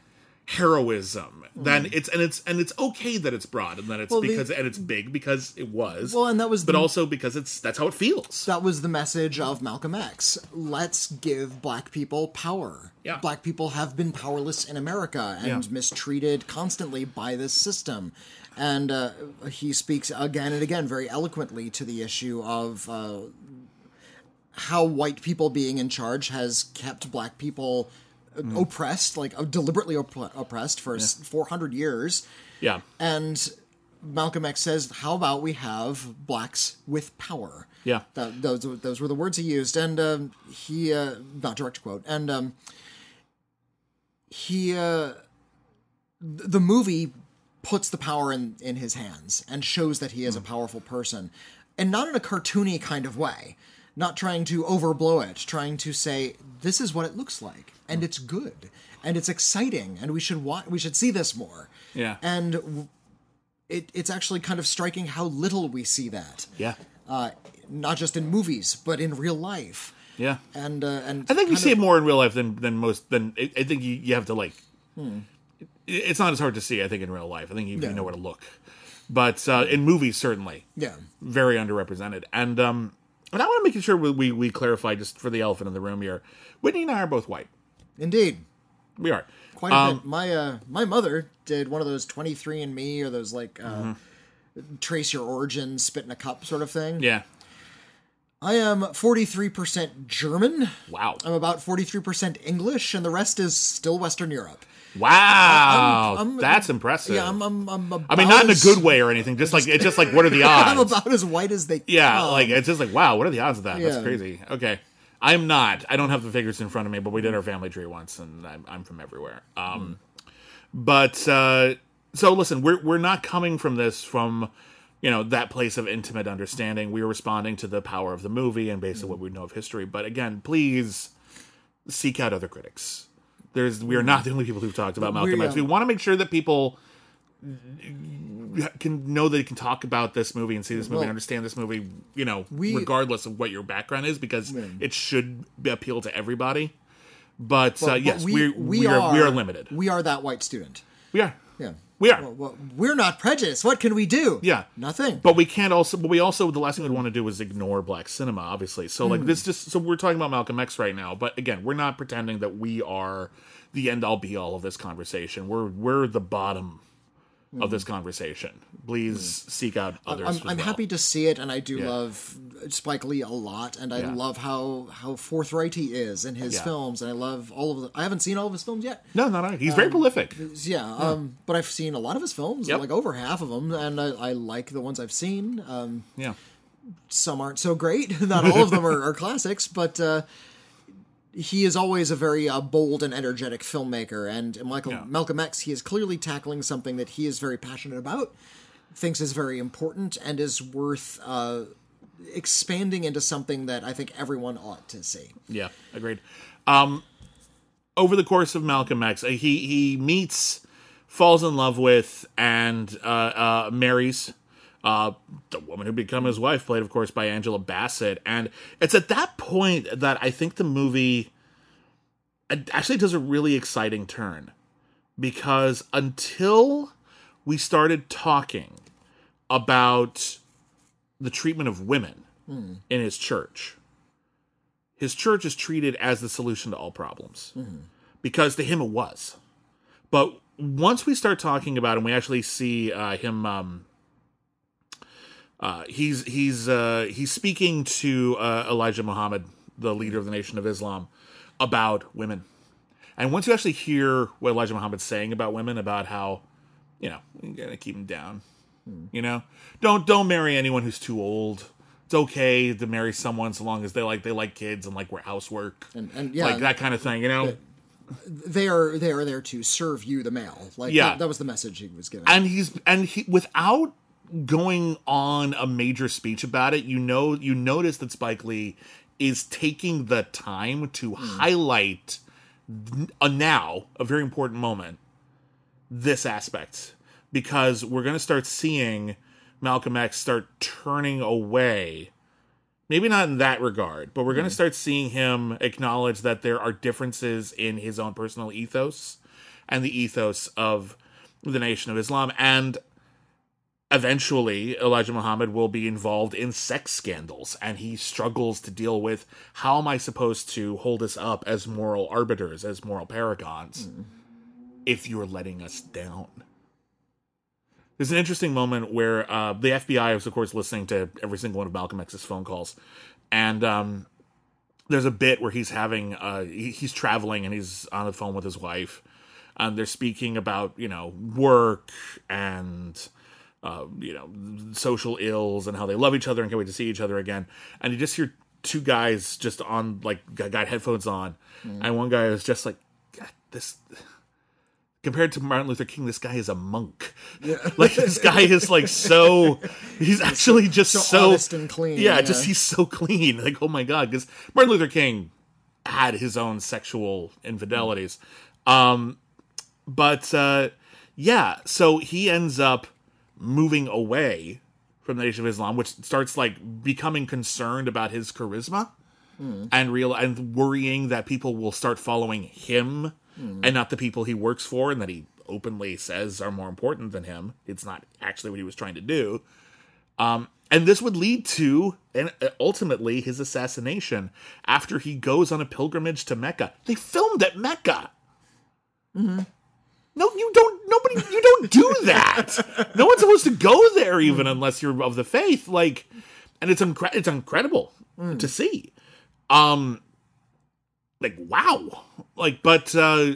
heroism. Then it's and it's and it's okay that it's broad and that it's Mm. Well, the- because and it's big because it was. Well, and that was but the- also because it's that's how it feels. that was the message of Malcolm X. Let's give black people power. Yeah. Black people have been powerless in America and Yeah. mistreated constantly by this system. And uh, he speaks again and again very eloquently to the issue of uh, how white people being in charge has kept black people Mm-hmm. oppressed, like uh, deliberately opp- oppressed for s 400 years. Yeah, And Malcolm X says, "How about we have blacks with power?" Yeah. that, those those were the words he used, and um, he uh, not direct quote, and um, he uh, the movie puts the power in in his hands and shows that he is a powerful person, and not in a cartoony kind of way, not trying to overblow it, trying to say this is what it looks like, and it's good, and it's exciting, and we should watch, we should see this more. Yeah. and w- it, it's actually kind of striking how little we see that. yeah, Uh, not just in movies, but in real life. yeah. And uh, and I think we see of- it more in real life than than most. Than I I think you, you have to like. Hmm. It- It's not as hard to see. I think in real life. I think you, Yeah. you know where to look. But uh, in movies, certainly, Yeah. very underrepresented. And um, and I want to make sure we, we we clarify just for the elephant in the room here. Whitney and I are both white. Indeed. We are. Quite a Um, bit. My uh, my mother did one of those twenty three and Me or those like uh, trace your origin, spit in a cup sort of thing. Yeah. I am forty three percent German. Wow. I'm about forty three percent English, and the rest is still Western Europe. Wow. I'm- That's impressive. Yeah, I'm. I'm, I'm about I mean, not in a good way or anything. Just like it's just like what are the odds? I'm about as white as they. Yeah, come. like it's just like wow, what are the odds of that? That's crazy. Okay, I'm not. I don't have the figures in front of me, but we did our family tree once, and I'm, I'm from everywhere. Um, but uh, so listen, we're we're not coming from this from you know that place of intimate understanding. We are responding to the power of the movie and basically what we know of history. But again, please seek out other critics. There's we are not the only people who've talked about Malcolm X. We want to make sure that people can know that you can talk about this movie and see this movie and understand this movie, you know, we- regardless of what your background is, because it should appeal to everybody. But, uh, yes, we, we, are, we are limited. We are that white student. We are. We are. Well, well, we're not prejudiced. What can we do? Yeah. Nothing. But we can't also. But we also. The last thing we'd want to do is ignore black cinema, obviously. So like hmm. this, just so we're talking about Malcolm X right now. But again, we're not pretending that we are the end all be all of this conversation. We're we're the bottom of this conversation. Please seek out others. I'm, I'm well. happy to see it, and I do Yeah. love Spike Lee a lot, and I Yeah. love how how forthright he is in his Yeah. films, and I love all of the. I haven't seen all of his films yet. No, no, no. He's very prolific. Yeah, um, but I've seen a lot of his films, Yep. like over half of them, and I, I like the ones I've seen. Um, Yeah. some aren't so great. Not all of them are, are classics, but uh, he is always a very uh, bold and energetic filmmaker. And Michael Yeah. Malcolm X, he is clearly tackling something that he is very passionate about, thinks is very important, and is worth uh, expanding into something that I think everyone ought to see. Yeah, agreed. Um, over the course of Malcolm X, uh, he he meets, falls in love with, and uh, uh, marries uh, the woman who become his wife, played of course by Angela Bassett. And it's at that point that I think the movie actually does a really exciting turn. Because until we started talking about the treatment of women in his church his church is treated as the solution to all problems. Because to him it was. But once we start talking about him we actually see uh, him um, uh, he's he's uh, he's speaking to uh, elijah muhammad the leader of the nation of islam about women and once you actually hear what elijah muhammad's saying about women about how you know you gotta keep them down you know don't don't marry anyone who's too old it's okay to marry someone so long as they like they like kids and like wear housework And, and yeah, like that kind of thing you know they are they are there to serve you, the male. Like Yeah. that, that was the message he was giving. and he's and he without going on a major speech about it you know you notice that spike lee is taking the time to hmm. highlight a now a very important moment this aspect because we're going to start seeing Malcolm X start turning away. Maybe not in that regard, but we're going to hmm. start seeing him acknowledge that there are differences in his own personal ethos and the ethos of the Nation of Islam. And eventually, Elijah Muhammad will be involved in sex scandals, and he struggles to deal with how am I supposed to hold us up as moral arbiters, as moral paragons, if you're letting us down? There's an interesting moment where uh, the FBI is, of course, listening to every single one of Malcolm X's phone calls, and um, there's a bit where he's having uh, he, he's traveling and he's on the phone with his wife, and they're speaking about you know work and uh, you know social ills and how they love each other and can't wait to see each other again, and you just hear two guys just on like got headphones on, and one guy is just like "God, this compared to Martin Luther King, this guy is a monk. like this guy is like so. He's actually just so, So honest and clean, Yeah, yeah. just he's so clean. Like oh my god, because Martin Luther King had his own sexual infidelities. Um, but uh, yeah, so he ends up moving away from the Nation of Islam, which starts like becoming concerned about his charisma and real and worrying that people will start following him and not the people he works for and that he openly says are more important than him. It's not actually what he was trying to do. Um, and this would lead to and uh, ultimately his assassination after he goes on a pilgrimage to Mecca. They filmed at Mecca. No, you don't. Nobody, you don't do that. no one's supposed to go there, even unless you're of the faith. Like, and it's incre- it's incredible to see. Um, like wow, like, but uh,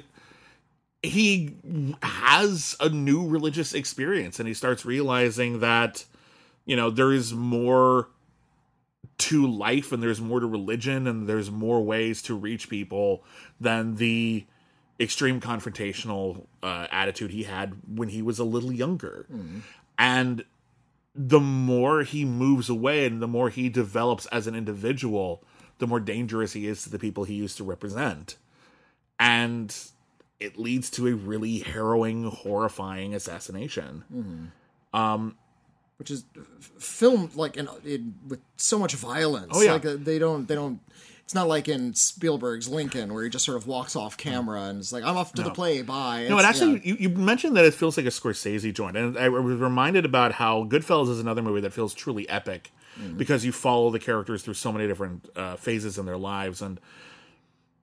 he has a new religious experience, and he starts realizing that you know there is more to life, and there's more to religion, and there's more ways to reach people than the extreme confrontational uh, attitude he had when he was a little younger. And the more he moves away and the more he develops as an individual, the more dangerous he is to the people he used to represent. And it leads to a really harrowing, horrifying assassination. which is filmed like in, in with so much violence. Oh, yeah. like uh, they don't they don't. It's not like in Spielberg's Lincoln where he just sort of walks off camera and it's like I'm off to the play. Bye. No, it actually, yeah. you, you mentioned that it feels like a Scorsese joint, and I was reminded about how Goodfellas is another movie that feels truly epic because you follow the characters through so many different uh, phases in their lives, and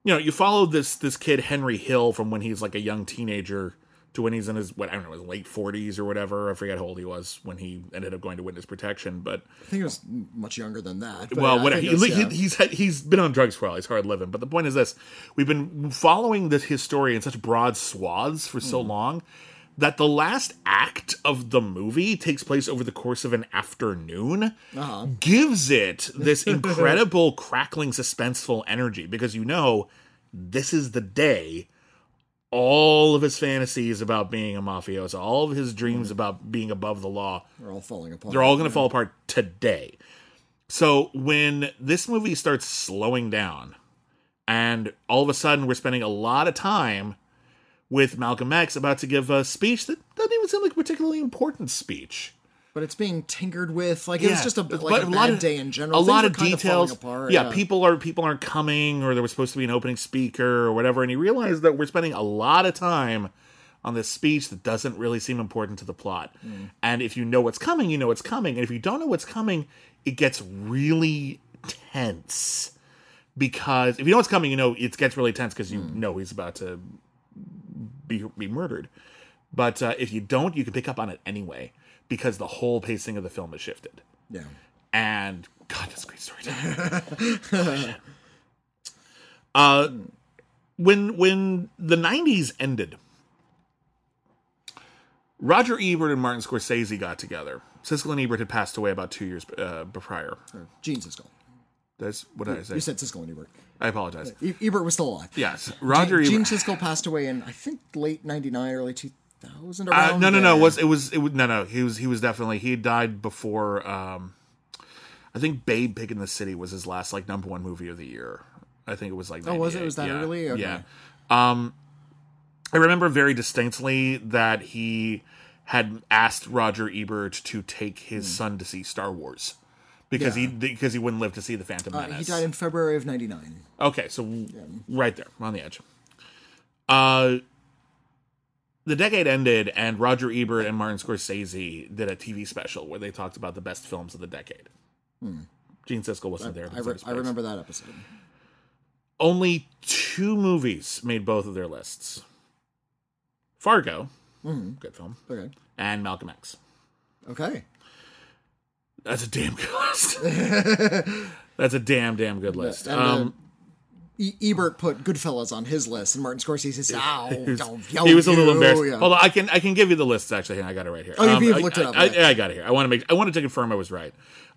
you know, you follow this this kid Henry Hill from when he's like a young teenager to when he's in his what I don't know, his late forties or whatever. I forget how old he was when he ended up going to witness protection, but I think he was much younger than that. well, yeah, whatever. He, was, yeah. He's he's been on drugs for a while. He's hard living. But the point is this: we've been following this his story in such broad swaths for Hmm. so long that the last act of the movie takes place over the course of an afternoon. Uh-huh. Gives it this incredible crackling, suspenseful energy because you know this is the day. All of his fantasies about being a mafioso, all of his dreams about being above the law, They're all falling apart. they're all going to fall apart today. So when this movie starts slowing down, and all of a sudden we're spending a lot of time with Malcolm X about to give a speech that doesn't even seem like a particularly important speech. But it's being tinkered with. Like it was just a but like a, lot of- day in general. A Things lot of details. falling apart, yeah, people are people aren't coming, or there was supposed to be an opening speaker or whatever, and he realized that we're spending a lot of time on this speech that doesn't really seem important to the plot. Mm. And if you know what's coming, you know what's coming, and if you don't know what's coming, it gets really tense. Because if you know what's coming, you know it gets really tense because you Mm. know he's about to be be murdered. But uh, if you don't, you can pick up on it anyway because the whole pacing of the film has shifted. Yeah. And God, that's a great storytelling. uh, when when the '90s ended, Roger Ebert and Martin Scorsese got together. Siskel and Ebert had passed away about two years uh, prior. Gene Siskel. That's what did I say? You said Siskel and Ebert. I apologize. E- Ebert was still alive. Yes, Roger Gene Ebert. Siskel passed away in I think late '99, early 2000. Uh, Around no, no, no. there. It was it was it was no, no. He was he was definitely he died before. Um, I think Babe Pig in the City was his last like number one movie of the year. I think it was like. Oh, was it? Was that yeah, early? Okay. Yeah. Um, I remember very distinctly that he had asked Roger Ebert to take his son to see Star Wars because he because he wouldn't live to see the Phantom Uh, Menace. he died in February of '99. Okay, so right there on the edge. Uh, the decade ended, and Roger Ebert and Martin Scorsese did a TV special where they talked about the best films of the decade. Gene Siskel wasn't there. I, re- I remember that episode. Only two movies made both of their lists: Fargo, Mm-hmm. good film, Okay. and Malcolm X. Okay. That's a damn good list. That's a damn damn good list. And, Um, E- Ebert put Goodfellas on his list, and Martin Scorsese said, "Oh, don't, yo, he was a little you," embarrassed. yeah. On, I can I can give you the list actually. I got it right here. Oh, Um, you've I- looked it up, I. I, I got it here. I want to make I wanted to confirm I was right.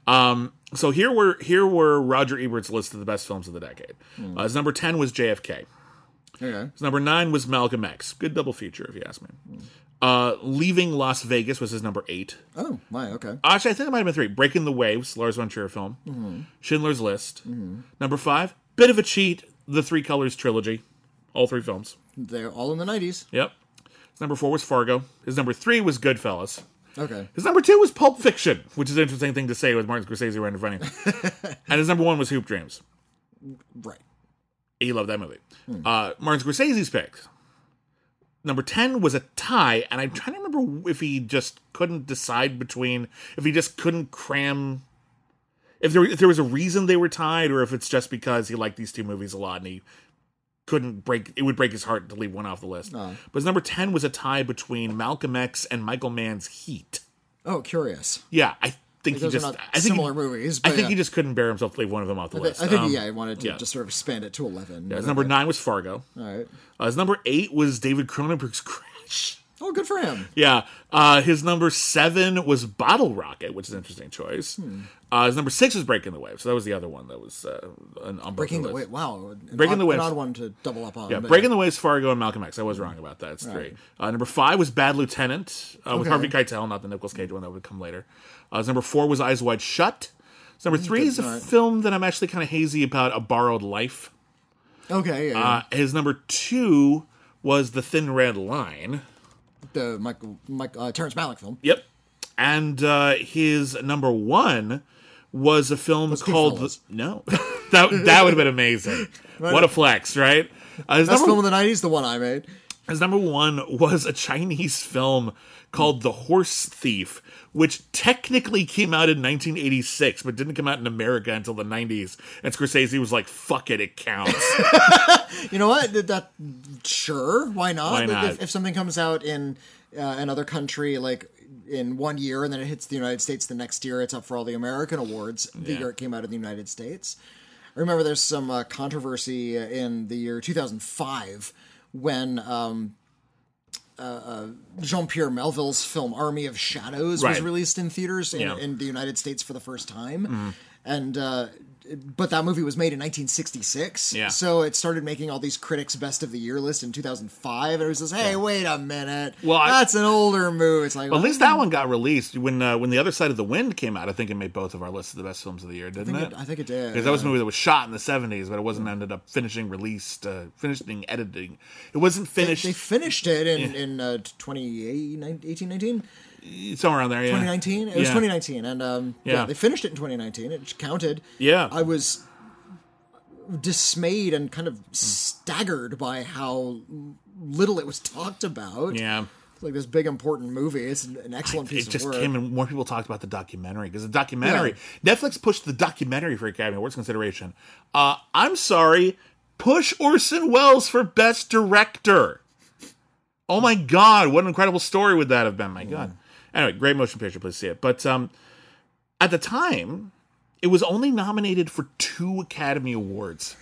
Um, so here were here were Roger Ebert's list of the best films of the decade. Hmm. Uh, his number ten was JFK. Okay. His number nine was Malcolm X. Good double feature, if you ask me. Uh, Leaving Las Vegas was his number eight. Oh, my. Okay. Actually, I think it might have been three. Breaking the Waves, Lars von Trier film. Mm-hmm. Schindler's List. Number five, bit of a cheat, the Three Colors trilogy, all three films. They're all in the '90s. Yep. His number four was Fargo. His number three was Goodfellas. Okay. His number two was Pulp Fiction, which is an interesting thing to say with Martin Scorsese right in front of you. and his number one was Hoop Dreams. Right. He loved that movie. Uh, Martin Scorsese's pick. Number 10 was a tie, and I'm trying to remember if he just couldn't decide between, if he just couldn't cram, if there, if there was a reason they were tied, or if it's just because he liked these two movies a lot and he couldn't break, it would break his heart to leave one off the list. But his number 10 was a tie between Malcolm X and Michael Mann's Heat. Oh, curious. Yeah, I think he just, are not I think, similar he, movies. I think yeah. he just couldn't bear himself to leave one of them off the I list. I think, Um, yeah, I wanted to yeah. just sort of expand it to eleven. his number nine was Fargo. All right. Uh, his number eight was David Cronenberg's Crash. Oh, good for him. Yeah. Uh, his number seven was Bottle Rocket, which is an interesting choice. Hmm. Uh, his number six was Breaking the Wave. So that was the other one that was uh, on, on Breaking the way. Wow. An Breaking odd, the Wave, An odd one to double up on. Yeah, Breaking the Waves, Fargo, and Malcolm X. I was wrong about that. It's three. Uh, number five was Bad Lieutenant uh, with Okay. Harvey Keitel, not the Nicolas Cage one that would come later. Uh, his number four was Eyes Wide Shut. His number three is a right. film that I'm actually kind of hazy about, A Borrowed Life. Okay. Yeah. Uh, his number two was The Thin Red Line. The Michael, Mike, uh, Terrence Malick film. Yep. And uh, his number one was a film called Goodfellas. No. that that would have been amazing. What a flex, right? Uh, his, Best number, film of the '90s, the one I made. his number one was a Chinese film called The Horse Thief, which technically came out in 1986, but didn't come out in America until the 90s. And Scorsese was like, "Fuck it, it counts." You know what? That, sure, why not? Why not? If, if something comes out in uh, another country, like in one year, and then it hits the United States the next year, it's up for all the American awards. The Yeah. year it came out in the United States. I remember there's some uh, controversy in the year 2005 when um, uh, uh, Jean Pierre Melville's film Army of Shadows was released in theaters in, Yeah. In the United States for the first time. And uh, but that movie was made in 1966. Yeah. So it started making all these critics' best of the year list in 2005. And it was just, hey, wait a minute. Well, I- that's an older movie. It's like, Well, at least that one got released when uh, when the other side of the wind came out. I think it made both of our lists of the best films of the year, didn't I it? it, I think it did. because that was a movie that was shot in the seventies, but it wasn't ended up finishing released, uh, finishing editing. It wasn't finished They finished it in in uh, 2018, 19, somewhere around there. Yeah, 2019. It was Yeah. 2019, and um, yeah. Yeah. they finished it in 2019. It counted. Yeah. I was dismayed and kind of staggered by how little it was talked about. Yeah, It's like this big important movie. It's an excellent piece it just of work. came and more people talked about the documentary because the documentary Netflix pushed the documentary for Academy Awards consideration. Uh, I'm sorry, push Orson Welles for Best Director. Oh my God, what an incredible story would that have been? My God. Anyway, great motion picture. Please see it. But um, at the time, it was only nominated for two Academy Awards.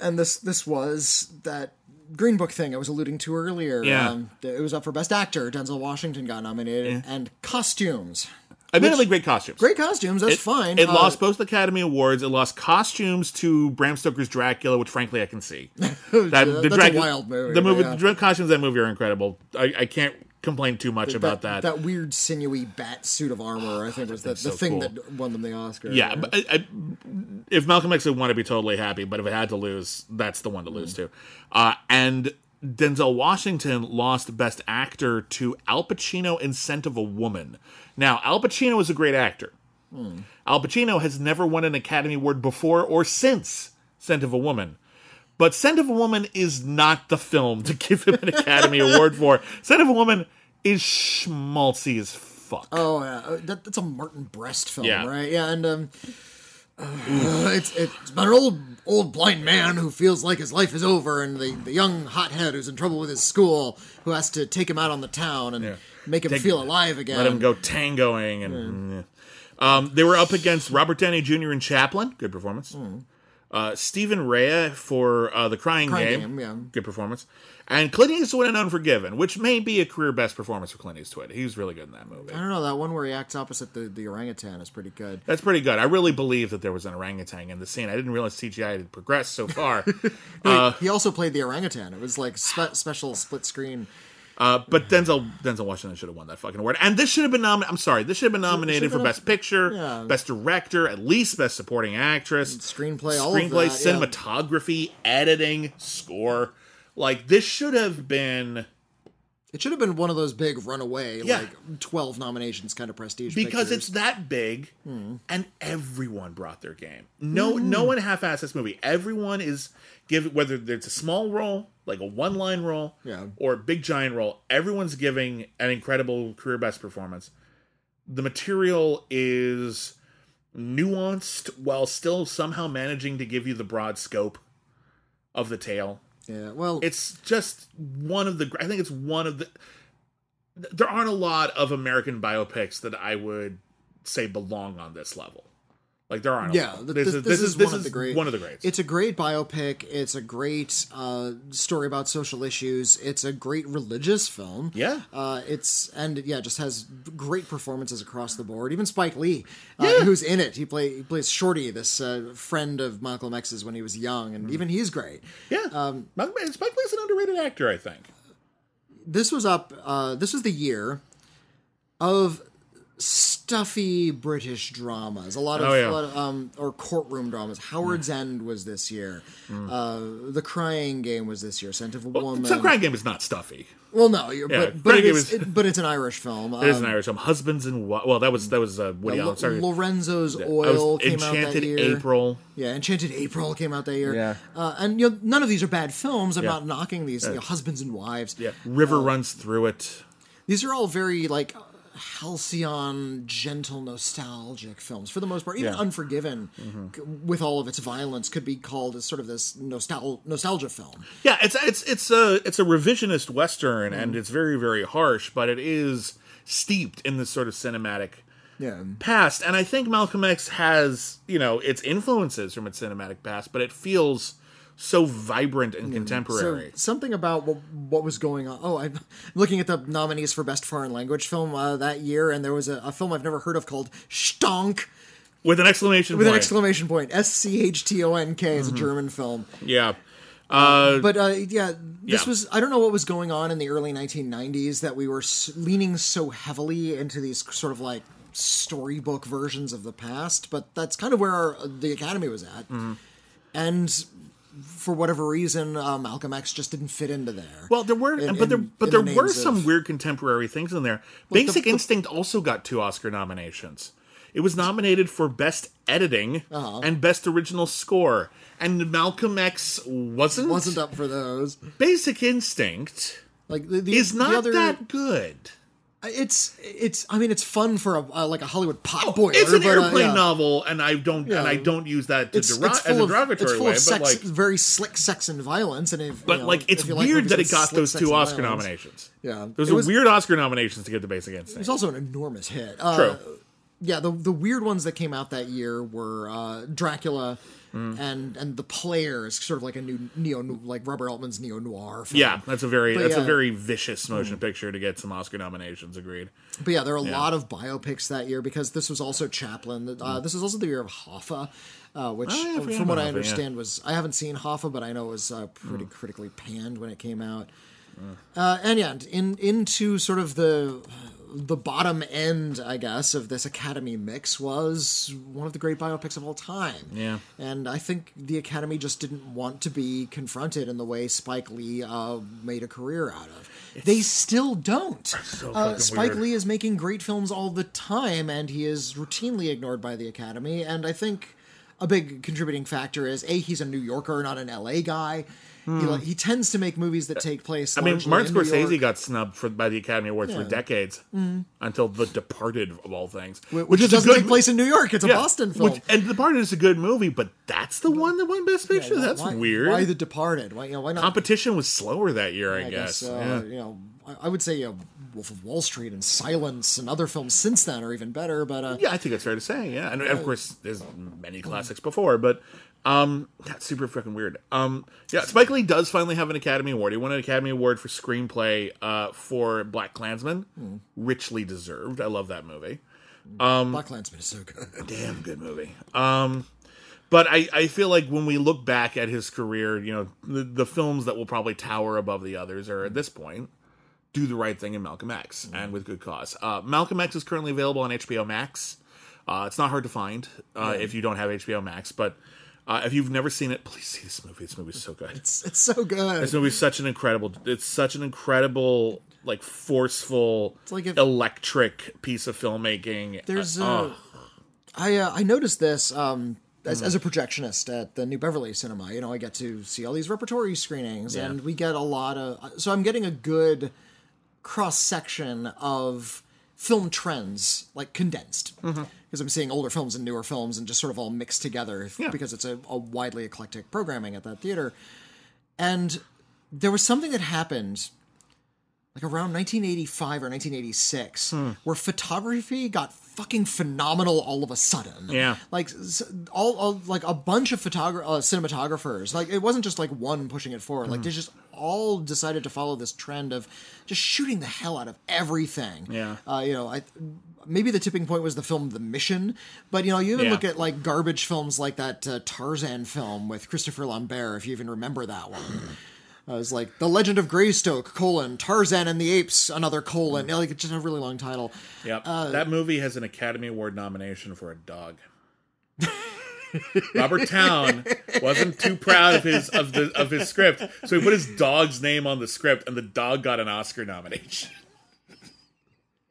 and this this was that Green Book thing I was alluding to earlier. Yeah. Um, it was up for Best Actor. Denzel Washington got nominated, and costumes. Admittedly, great costumes. Great costumes. That's fine. It Uh, lost both Academy Awards. It lost costumes to Bram Stoker's Dracula, which frankly I can see. That, That's a wild movie, The movie, yeah. the costumes of that movie are incredible. I, I can't complain too much about that. That weird sinewy bat suit of armor, I think, was the, the so thing cool. that won them the Oscar. yeah, but I, I, if Malcolm X would want to be totally happy, but if it had to lose, that's the one to lose Mm. to. Uh, and Denzel Washington lost Best Actor to Al Pacino in Scent of a Woman. Now, Al Pacino is a great actor. Al Pacino has never won an Academy Award before or since Scent of a Woman. But Scent of a Woman is not the film to give him an Academy Award for. Scent of a Woman is schmaltzy as fuck. Oh, yeah. Uh, That, that's a Martin Brest film, Yeah. right? Yeah, and um, uh, it's it's about an old old blind man who feels like his life is over, and the, the young hothead who's in trouble with his school who has to take him out on the town and Yeah. make him Take- feel alive again. Let him go tangoing and. Um, they were up against Robert Downey Jr. and Chaplin. Good performance. Uh, Stephen Rea for uh, The Crying, Crying Game. Game, yeah. Good performance. And Clint Eastwood in Unforgiven, which may be a career best performance for Clint Eastwood. He was really good in that movie. I don't know that one where he acts opposite the, the orangutan is pretty good. That's pretty good. I really believe that there was an orangutan in the scene. I didn't realize CGI had progressed so far. He- he also played the orangutan. It was like spe- special split screen. Uh, but Denzel Denzel Washington should have won that fucking award, and this should have been nominated. I'm sorry, this should have been nominated for been Best Picture, yeah. Best Director, at least Best Supporting Actress, Screenplay, screenplay, that, yeah. cinematography, editing, score. Like this should have been It should have been one of those big runaway, Yeah. like twelve nominations kind of prestige. because pictures. it's that big, hmm. and everyone brought their game. No, hmm. no one half-assed this movie. Everyone is giving whether it's a small role, like a one-line role, Yeah. or a big giant role. Everyone's giving an incredible career best performance. The material is nuanced while still somehow managing to give you the broad scope of the tale. Yeah. Well, It's just one of the. I think it's one of the. There aren't a lot of American biopics that I would say belong on this level. Like there aren't. a yeah, th- this, this, is this is, this one is of the great. one of the greats. It's a great biopic. It's a great uh, story about social issues. It's a great religious film. Yeah. uh, it's and yeah, just has great performances across the board. Even Spike Lee, uh, Yeah. who's in it, he play he plays Shorty, this uh, friend of Malcolm X's when he was young, Mm. and even he's great. yeah. Um, Spike Lee's an underrated actor, I think. this was up uh this was the year of stuffy british dramas a lot of, Oh, yeah. lot of um or courtroom dramas howard's end was this year uh the crying game was this year scent of a woman Some Crying Game is not stuffy. well no Yeah, but but Crying it Game is, is- it, but it's an irish film It is um, an Irish film. Husbands and well, that was that was uh, Woody Lo- Allen. Sorry, lorenzo's oil was came out that Enchanted year April. Yeah, Enchanted April came out that year. Yeah. uh, and you know none of these are bad films. I'm Yeah. not knocking these you know, husbands and wives. Yeah, River runs through it. These are all very like halcyon, gentle, nostalgic films for the most part. Even Yeah. Unforgiven, mm-hmm. c- with all of its violence, could be called as sort of this nostal- nostalgia film. Yeah, it's it's it's a it's a revisionist western, and mm. it's very very harsh, but it is steeped in this sort of cinematic Yeah, past. And I think Malcolm X has you know its influences from its cinematic past, but it feels so vibrant and so contemporary. something about what, what was going on. Oh, I'm looking at the nominees for best foreign language film uh, that year, and there was a, a film I've never heard of called Schtonk with an exclamation with point. an exclamation point. S C H T O N K is a German film. yeah. Uh, But uh, yeah, this Yeah. was I don't know what was going on in the early 1990s that we were s- leaning so heavily into these sort of like storybook versions of the past, but that's kind of where our, the Academy was at. Mm-hmm. And for whatever reason, uh, Malcolm X just didn't fit into there. Well, there were, in- but there, in- but there the were some of- weird contemporary things in there. the- Basic the- Instinct also got two Oscar nominations. It was nominated for Best Editing Uh-huh. and Best Original Score, and Malcolm X wasn't. wasn't up for those. Basic Instinct Like the, the is the not other, that good. It's it's. I mean, it's fun for a uh, like a Hollywood pot boiler. Oh, It's an but, uh, airplane yeah. novel, and I don't Yeah. and I don't use that to It's, deri- it's as a of derogatory it's full way, of but sex, like, very slick sex and violence, and if, but know, like, it's like weird movies that it got those two Oscar violence. nominations. Yeah, Those It are was- weird Oscar nominations to get the Basic Instinct. It's also an enormous hit. Uh, True. Yeah, the the weird ones that came out that year were uh, Dracula Mm. and and The Players, sort of like a new neo like Robert Altman's neo noir. Yeah, that's a very But that's yeah. a very vicious motion picture to get some Oscar nominations. Agreed. But yeah, there are a lot of biopics that year because this was also Chaplin. Mm. Uh, this was also the year of Hoffa, uh, which, Oh, yeah, I from what I Hoffa, yeah. understand, was I haven't seen Hoffa, but I know it was uh, pretty Mm. critically panned when it came out. Uh, and yeah, in into sort of the the bottom end, I guess, of this Academy mix was one of the great biopics of all time. Yeah. And I think the Academy just didn't want to be confronted in the way Spike Lee uh, made a career out of. they still don't. so uh, Spike weird. Lee is making great films all the time, and he is routinely ignored by the Academy. And I think a big contributing factor is a he's a New Yorker, not an L.A. guy. He, li- he tends to make movies that take place. Hmm. I mean, Martin Scorsese got snubbed for, by the Academy Awards for Yeah. Mm-hmm. decades until The Departed, of all things, Wh- which, is a doesn't good take place in New York. It's a yeah, Boston film. which- and The Departed is a good movie, but that's the one that won Best Picture. Why- that's why- weird. Why The Departed? Why you know why not? Competition was slower that year, I, I guess. guess, uh, yeah. you know, I, I would say you know, Wolf of Wall Street and Silence and other films since then are even better. But uh, Yeah, I think that's fair to say. Yeah, and of course, there's many classics before, but um, that's super fucking weird. Um, yeah, Spike Lee does finally have an Academy Award. He won an Academy Award for screenplay uh, for BlacKkKlansman, richly deserved. I love that movie. BlacKkKlansman is so good. Damn good movie. Um, but I, I feel like when we look back at his career, you know, the, the films that will probably tower above the others are at this point Do the Right Thing and Malcolm X, and with good cause. Uh, Malcolm X is currently available on HBO Max. Uh, it's not hard to find uh, if you don't have HBO Max, but uh, if you've never seen it, please see this movie. This movie is so good. It's, it's so good. This movie is such an incredible. It's such an incredible, like forceful, it's like if- electric piece of filmmaking. There's uh, uh, I uh, I noticed this um, as, as a projectionist at the New Beverly Cinema. You know, I get to see all these repertory screenings, Yeah. and we get a lot of. So I'm getting a good cross section of film trends, like condensed, because Mm-hmm. I'm seeing older films and newer films, and just sort of all mixed together Yeah. because it's a, a widely eclectic programming at that theater. And there was something that happened like around 1985 or 1986 Hmm. where photography got fucking phenomenal all of a sudden Yeah. like all, all like a bunch of uh, cinematographers like it wasn't just like one pushing it forward Hmm. like they just all decided to follow this trend of just shooting the hell out of everything Yeah. uh, you know i maybe the tipping point was the film the mission but you know you even Yeah. look at like garbage films like that uh, tarzan film with christopher lambert if you even remember that one it was like The Legend of Greystoke, colon, Tarzan and the Apes, another colon. Like, it's just a really long title. Yep. Uh, that movie has an Academy Award nomination for a dog. Robert Towne wasn't too proud of his of the of his script, so he put his dog's name on the script, and the dog got an Oscar nomination.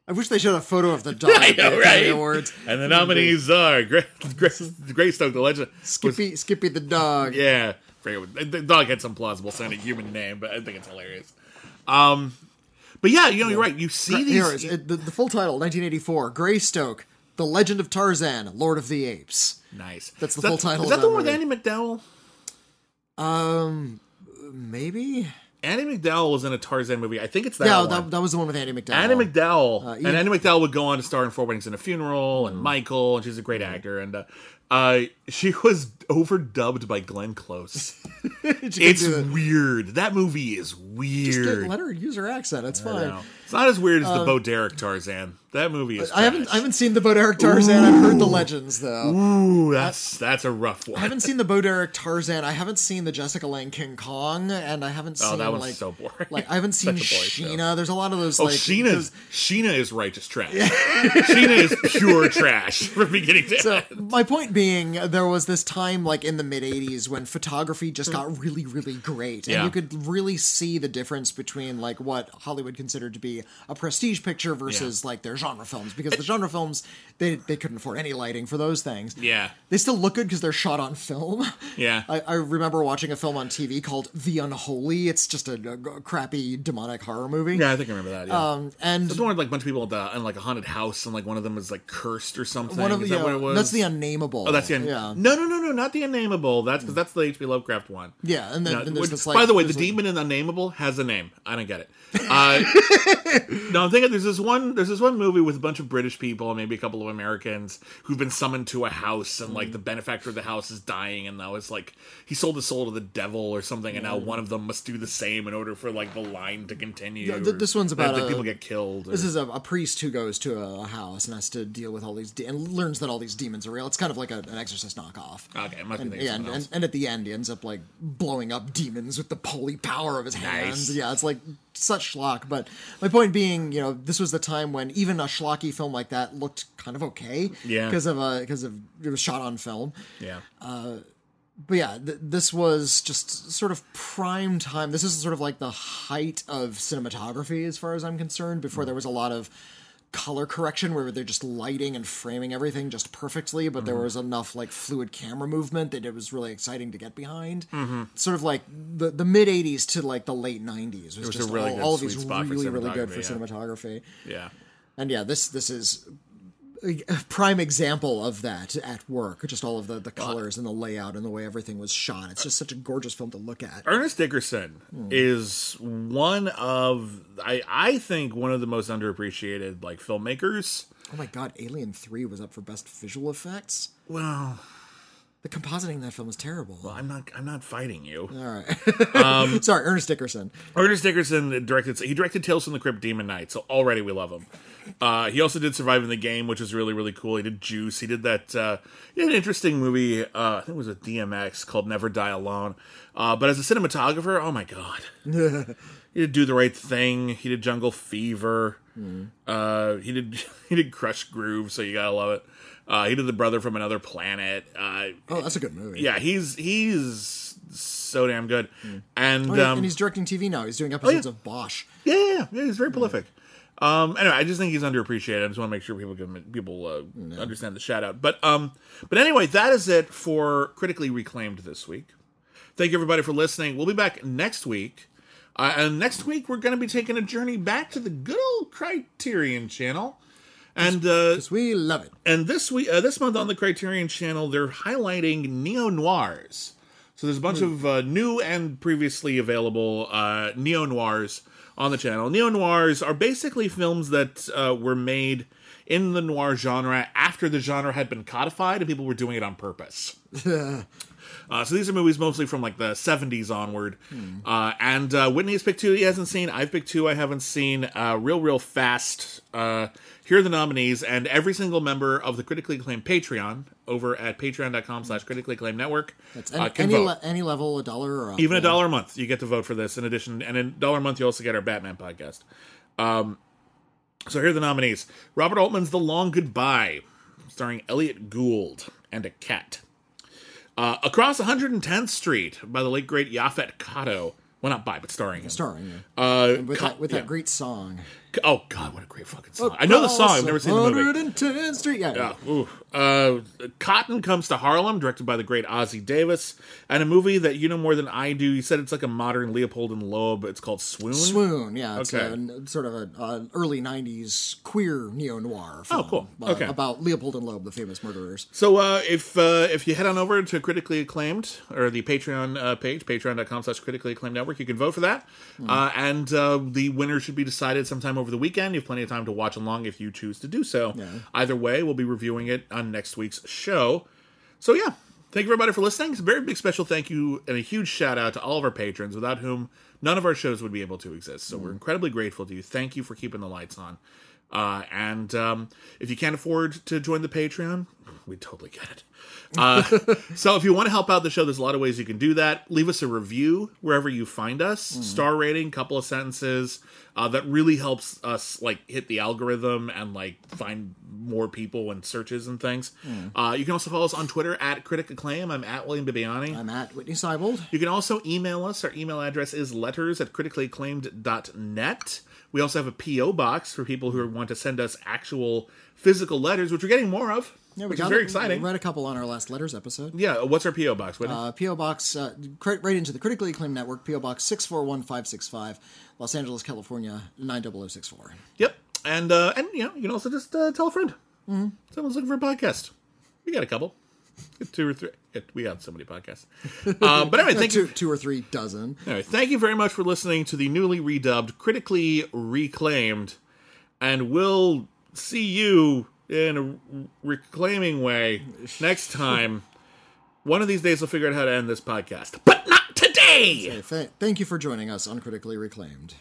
I wish they showed a photo of the dog I at the know, Academy right? Awards. And the nominees are Gray, Gray, Greystoke, the legend. was- Skippy, Skippy the dog. yeah, forget what- the dog had some plausible sounding human name, but I think it's hilarious. Um, but yeah, you know, you're right. You see these. Here is it, the, the full title, 1984, Greystoke, The Legend of Tarzan, Lord of the Apes. nice. That's the that- full title Is that the one with. Andie MacDowell? Um, maybe. Andie MacDowell was in a Tarzan movie. I think it's that Yeah, one. that, that was the one with Andie MacDowell. Andie MacDowell, Uh, and Andie MacDowell would go on to star in Four Weddings and a Funeral Mm. and Michael, and she's a great actor. And uh, uh, she was overdubbed by Glenn Close. It's that. weird. That movie is Just weird. let her use her accent. It's I fine. know. It's not as weird as the um, Bo Derek Tarzan. That movie is. I haven't. I haven't seen the Bo Derek Tarzan. I've heard the legends though. Ooh, that's that's a rough one. I haven't seen the Bo Derek Tarzan. I haven't seen the Jessica Lange King Kong, and I haven't seen. oh, that one's like so boring. like I haven't seen Such a boring show. Sheena. There's a lot of those Oh, like Sheena's Sheena is righteous trash. Sheena is pure trash from beginning to So end. my point being, there was this time like in the mid '80s when photography just got really, really great, and Yeah. you could really see the difference between like what Hollywood considered to be a prestige picture versus like their genre films, because the genre films they they couldn't afford any lighting for those things. Yeah. They still look good because they're shot on film. Yeah. I, I remember watching a film on TV called The Unholy. It's just a, a crappy demonic horror movie. Yeah, I think I remember that. Yeah. Um, and It's the one with like a bunch of people in, the, in like a haunted house, and like one of them is like cursed or something. one of is the that what it was? that's the unnameable. Oh, that's the un- yeah. no, no, no, no, not the unnameable. That's because that's the H.P. Lovecraft one. Yeah, and then, No, and which- this like. by the way, the like- demon in the unnameable has a name. I don't get it. Uh, no, I'm thinking there's this one. There's this one movie with a bunch of British people and maybe a couple of Americans who've been summoned to a house, and Mm. like the benefactor of the house is dying, and now it's like he sold his soul to the devil or something, and now one of them must do the same in order for like the line to continue. Th- this one's and, about like, a- people get killed. Or, This is a, a priest who goes to a house and has to deal with all these de- and learns that all these demons are real. It's kind of like a a, an Exorcist knockoff. Okay, and, be yeah, and, and, and at the end, he ends up like blowing up demons with the holy power of his hands. Nice. Yeah, it's like such schlock. But my point being, you know, this was the time when even a schlocky film like that looked kind of okay. Yeah. because of a because of it was shot on film. yeah. Uh, but yeah, th- this was just sort of prime time. This is sort of like the height of cinematography, as far as I'm concerned. Before mm. there was a lot of color correction, where they're just lighting and framing everything just perfectly, but there was enough like fluid camera movement that it was really exciting to get behind. Sort of like the the mid '80s to like the late '90s was, was just really all, all of these really really good for cinematography, cinematography. yeah. And yeah, this this is prime example of that at work. Just all of the, the colors and the layout and the way everything was shot. It's just such a gorgeous film to look at. Ernest Dickerson hmm. is one of I I think one of the most underappreciated like filmmakers. Oh my god, Alien 3 was up for best visual effects. Well, The compositing in that film is terrible. Well, I'm not I'm not fighting you. all right. Sorry, Ernest Dickerson. Ernest Dickerson directed he directed Tales from the Crypt Demon Knight, so already we love him. Uh, he also did Surviving the Game, which is really really cool. He did Juice. He did that. Uh, he had an interesting movie. Uh, I think it was a DMX called Never Die Alone. Uh, but as a cinematographer, oh my god, he did Do the Right Thing. He did Jungle Fever. Uh, he did he did Krush Groove, so you gotta love it. Uh, he did The Brother from Another Planet. Uh, Oh, that's a good movie. yeah, he's he's so damn good, and Oh, yeah, um, and he's directing TV now. He's doing episodes of Bosch. yeah, yeah, yeah, yeah, he's very prolific. Um, anyway, I just think he's underappreciated. I just want to make sure people can people uh, understand the shout out. But um, but anyway, that is it for critically reclaimed this week. Thank you everybody for listening. We'll be back next week, uh, and next week we're going to be taking a journey back to the good old Criterion Channel. And uh, we love it. and this week, uh, this month on the Criterion Channel, they're highlighting neo noirs. So there's a bunch of uh, new and previously available uh, neo noirs on the channel. Neo noirs are basically films that uh, were made in the noir genre after the genre had been codified and people were doing it on purpose. Uh, so these are movies mostly from like the 70s onward. Uh, and uh, Whitney has picked two he hasn't seen. I've picked two I haven't seen. Uh, real, real fast. Uh, here are the nominees. And every single member of the critically acclaimed Patreon over at patreon.com slash critically acclaimed network uh, any, can any, vote. le- any level, a dollar or up. Even a yeah. dollar a month, you get to vote for this in addition. And a dollar a month, you also get our Batman podcast. Um, so here are the nominees Robert Altman's The Long Goodbye, starring Elliott Gould and a cat. Uh, Across 110th Street by the late great Yaphet Kotto. Well, not by, but starring him. Starring yeah. Uh, with, that, with yeah. that great song. Oh, God, what a great fucking song. I know the song, I've never seen the movie. 110th Street. Yeah. Yeah. Ooh. Uh, Cotton Comes to Harlem, directed by the great Ossie Davis, and a movie that you know more than I do. You said it's like a modern Leopold and Loeb. It's called Swoon. Swoon, yeah, it's Okay. a, n- sort of a, an early '90s queer neo noir. Oh, cool. Okay. about Leopold and Loeb, the famous murderers. So uh, if uh, if you head on over to critically acclaimed or the Patreon uh, page, patreon.com slash critically acclaimed network, you can vote for that. Uh, and uh, the winner should be decided sometime over the weekend. You have plenty of time to watch along if you choose to do so. Either way, we'll be reviewing it on next week's show. So yeah, thank you everybody for listening. It's a very big special thank you and a huge shout out to all of our patrons, without whom none of our shows would be able to exist. So we're mm. incredibly grateful to you. Thank you for keeping the lights on. Uh, and um, if you can't afford to join the Patreon, we totally get it. Uh, so if you want to help out the show, there's a lot of ways you can do that. Leave us a review wherever you find us, star rating, couple of sentences. Uh, that really helps us like hit the algorithm and like find more people and searches and things. Uh, you can also follow us on Twitter at Critic Acclaim. I'm at William Bibbiani. I'm at Whitney Seibold. You can also email us. Our email address is letters at criticallyacclaimed.net. We also have a P.O. box for people who want to send us actual physical letters, which we're getting more of, Yeah, we which got is very it. exciting. We read a couple on our last letters episode. Yeah, what's our P.O. box? Uh, PO Box, uh, right into the critically acclaimed network. PO Box six four one five six five, Los Angeles, California nine double zero six four. yep. And, uh, and you know, you can also just uh, tell a friend. Mm-hmm. Someone's looking for a podcast. We got a couple. Two or three. We got so many podcasts. Uh, but anyway, thank you. Two, two or three dozen. Anyway, thank you very much for listening to the newly redubbed, critically reclaimed, and we'll see you in a reclaiming way next time. One of these days, we'll figure out how to end this podcast, but not today. Th- thank you for joining us on Critically Reclaimed.